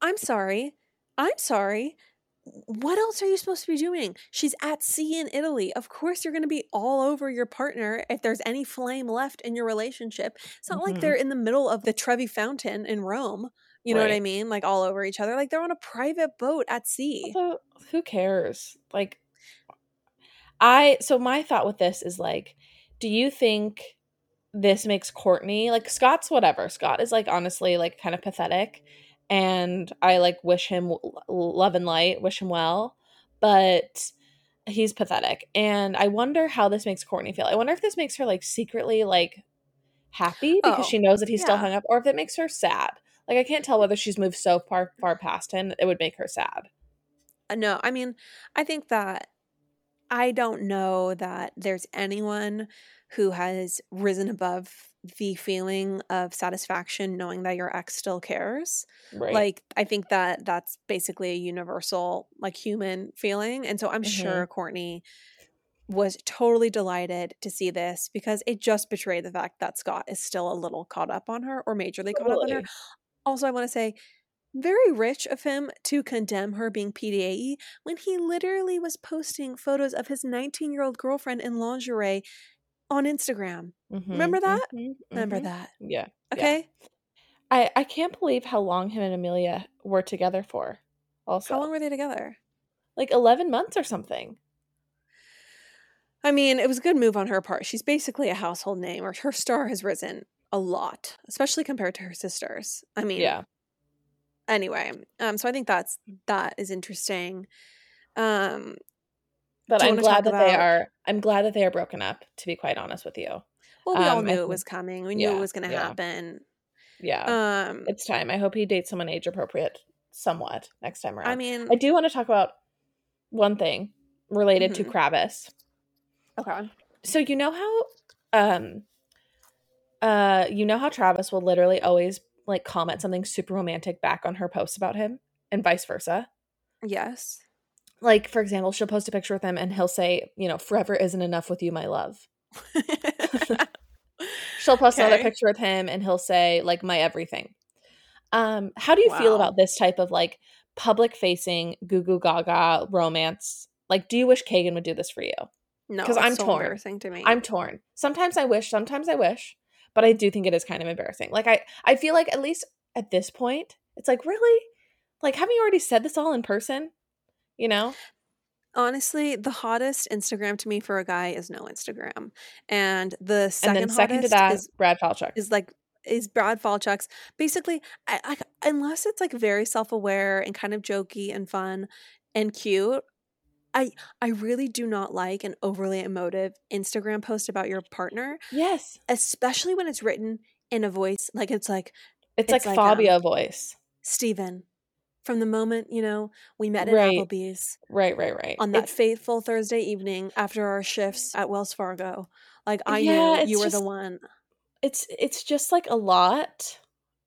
I'm sorry. I'm sorry. What else are you supposed to be doing? She's at sea in Italy. Of course, you're going to be all over your partner if there's any flame left in your relationship. It's not like Mhm. they're in the middle of the Trevi Fountain in Rome. You know what I mean? Like all over each other. Like they're on a private boat at sea. Also, who cares? Like, I so my thought with this is like, do you think this makes Courtney like Scott's whatever? Scott is like honestly like kind of pathetic, and I like wish him love and light, wish him well, but he's pathetic, and I wonder how this makes Courtney feel. I wonder if this makes her like secretly like happy because Oh, she knows that he's still hung up, or if it makes her sad. Like I can't tell whether she's moved so far far past him it would make her sad. Uh, No, I mean, I think that I don't know that there's anyone who has risen above the feeling of satisfaction knowing that your ex still cares. Right. Like, I think that that's basically a universal, like, human feeling. And so I'm Mhm. sure Courtney was totally delighted to see this because it just betrayed the fact that Scott is still a little caught up on her or majorly caught up on her. Also, I want to say, very rich of him to condemn her being PDAE when he literally was posting photos of his 19 year old girlfriend in lingerie on Instagram. Remember Mhm, that? mhm, Remember mhm. that. Yeah. yeah. Okay. I I can't believe how long him and Amelia were together for. Also, How long were they together? like eleven months or something. I mean, it was a good move on her part. She's basically a household name, or her star has risen a lot, especially compared to her sisters. I mean, Yeah. anyway, um, so I think that's that is interesting. Um, But I'm glad that they are. I'm glad that they are broken up. To be quite honest with you. well, we all Um, I knew it was coming. We knew yeah, it was going to yeah. happen. Yeah. Um, it's time. I hope he dates someone age appropriate somewhat next time around. I mean, I do want to talk about one thing related to Mhm. Kravis. okay. So you know how um uh you know how Travis will literally always like comment something super romantic back on her posts about him and vice versa. Yes. Like for example, she'll post a picture with him and he'll say, you know, forever isn't enough with you, my love. She'll post another picture with him and he'll say like my everything. Um how do you feel about this type of like public facing goo goo gaga romance? Like do you wish Kagan would do this for you? no because I'm so torn. embarrassing to me. I'm torn. Sometimes I wish, sometimes I wish, but I do think it is kind of embarrassing. Like I I feel like at least at this point, it's like really? Like haven't you already said this all in person? You know? Honestly, the hottest Instagram to me for a guy is no Instagram, and the second and then second to hottest that, is Brad Falchuk. is like is Brad Falchuk's. Basically, I, I, unless it's like very self aware and kind of jokey and fun and cute, I I really do not like an overly emotive Instagram post about your partner, yes. especially when it's written in a voice like it's like It's, It's like, like, um, Fabio voice. Steven. From the moment, you know, we met at Right. Applebee's Right, right, right. on that It's- fateful Thursday evening after our shifts at Wells Fargo. Like I Yeah, knew you were the one. it's it's just like a lot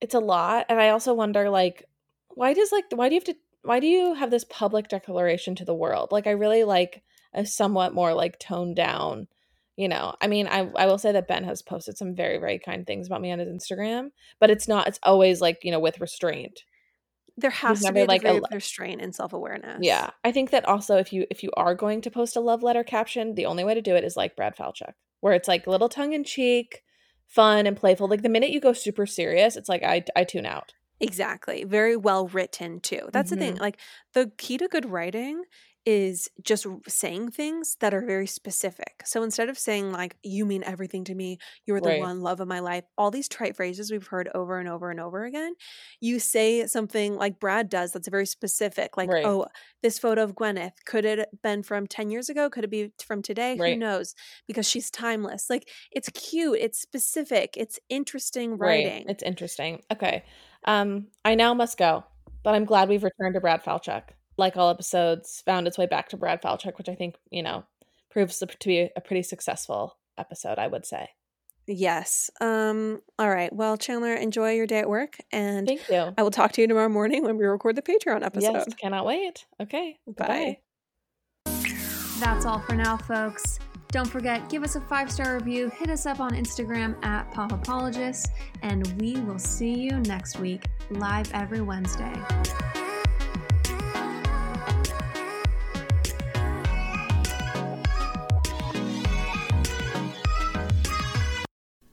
it's a lot and i also wonder like why does like why do you have to why do you have this public declaration to the world like i really like a somewhat more like toned down you know i mean i i will say that ben has posted some very very kind things about me on his instagram but it's not it's always like you know with restraint There has to be like, a- of restraint and self awareness. yeah i think that also if you if you are going to post a love letter caption the only way to do it is like brad falchuk where it's like a little tongue-in-cheek fun and playful like the minute you go super serious it's like i i tune out Exactly. Very well written too. That's the Mm-hmm. thing. Like the key to good writing is just saying things that are very specific. So instead of saying like you mean everything to me, you're the Right. one love of my life, all these trite phrases we've heard over and over and over again, you say something like Brad does that's very specific. Like, Right. oh, this photo of Gwyneth, could it have been from 10 years ago? Could it be from today? Who knows? Because she's timeless. Like it's cute, it's specific, it's interesting Right. writing. It's interesting. Okay. Um, I now must go, but I'm glad we've returned to Brad Falchuk. Like all episodes, found its way back to Brad Falchuk, which I think, you know, proves to be a pretty successful episode, I would say. Yes. Um, all right. Well, Chanler, enjoy your day at work and Thank you. I will talk to you tomorrow morning when we record the Patreon episode. Yes, cannot wait. Okay. Bye. That's all for now, folks. Don't forget, give us a five star review, hit us up on Instagram at Pop Apologists, and we will see you next week, live every Wednesday.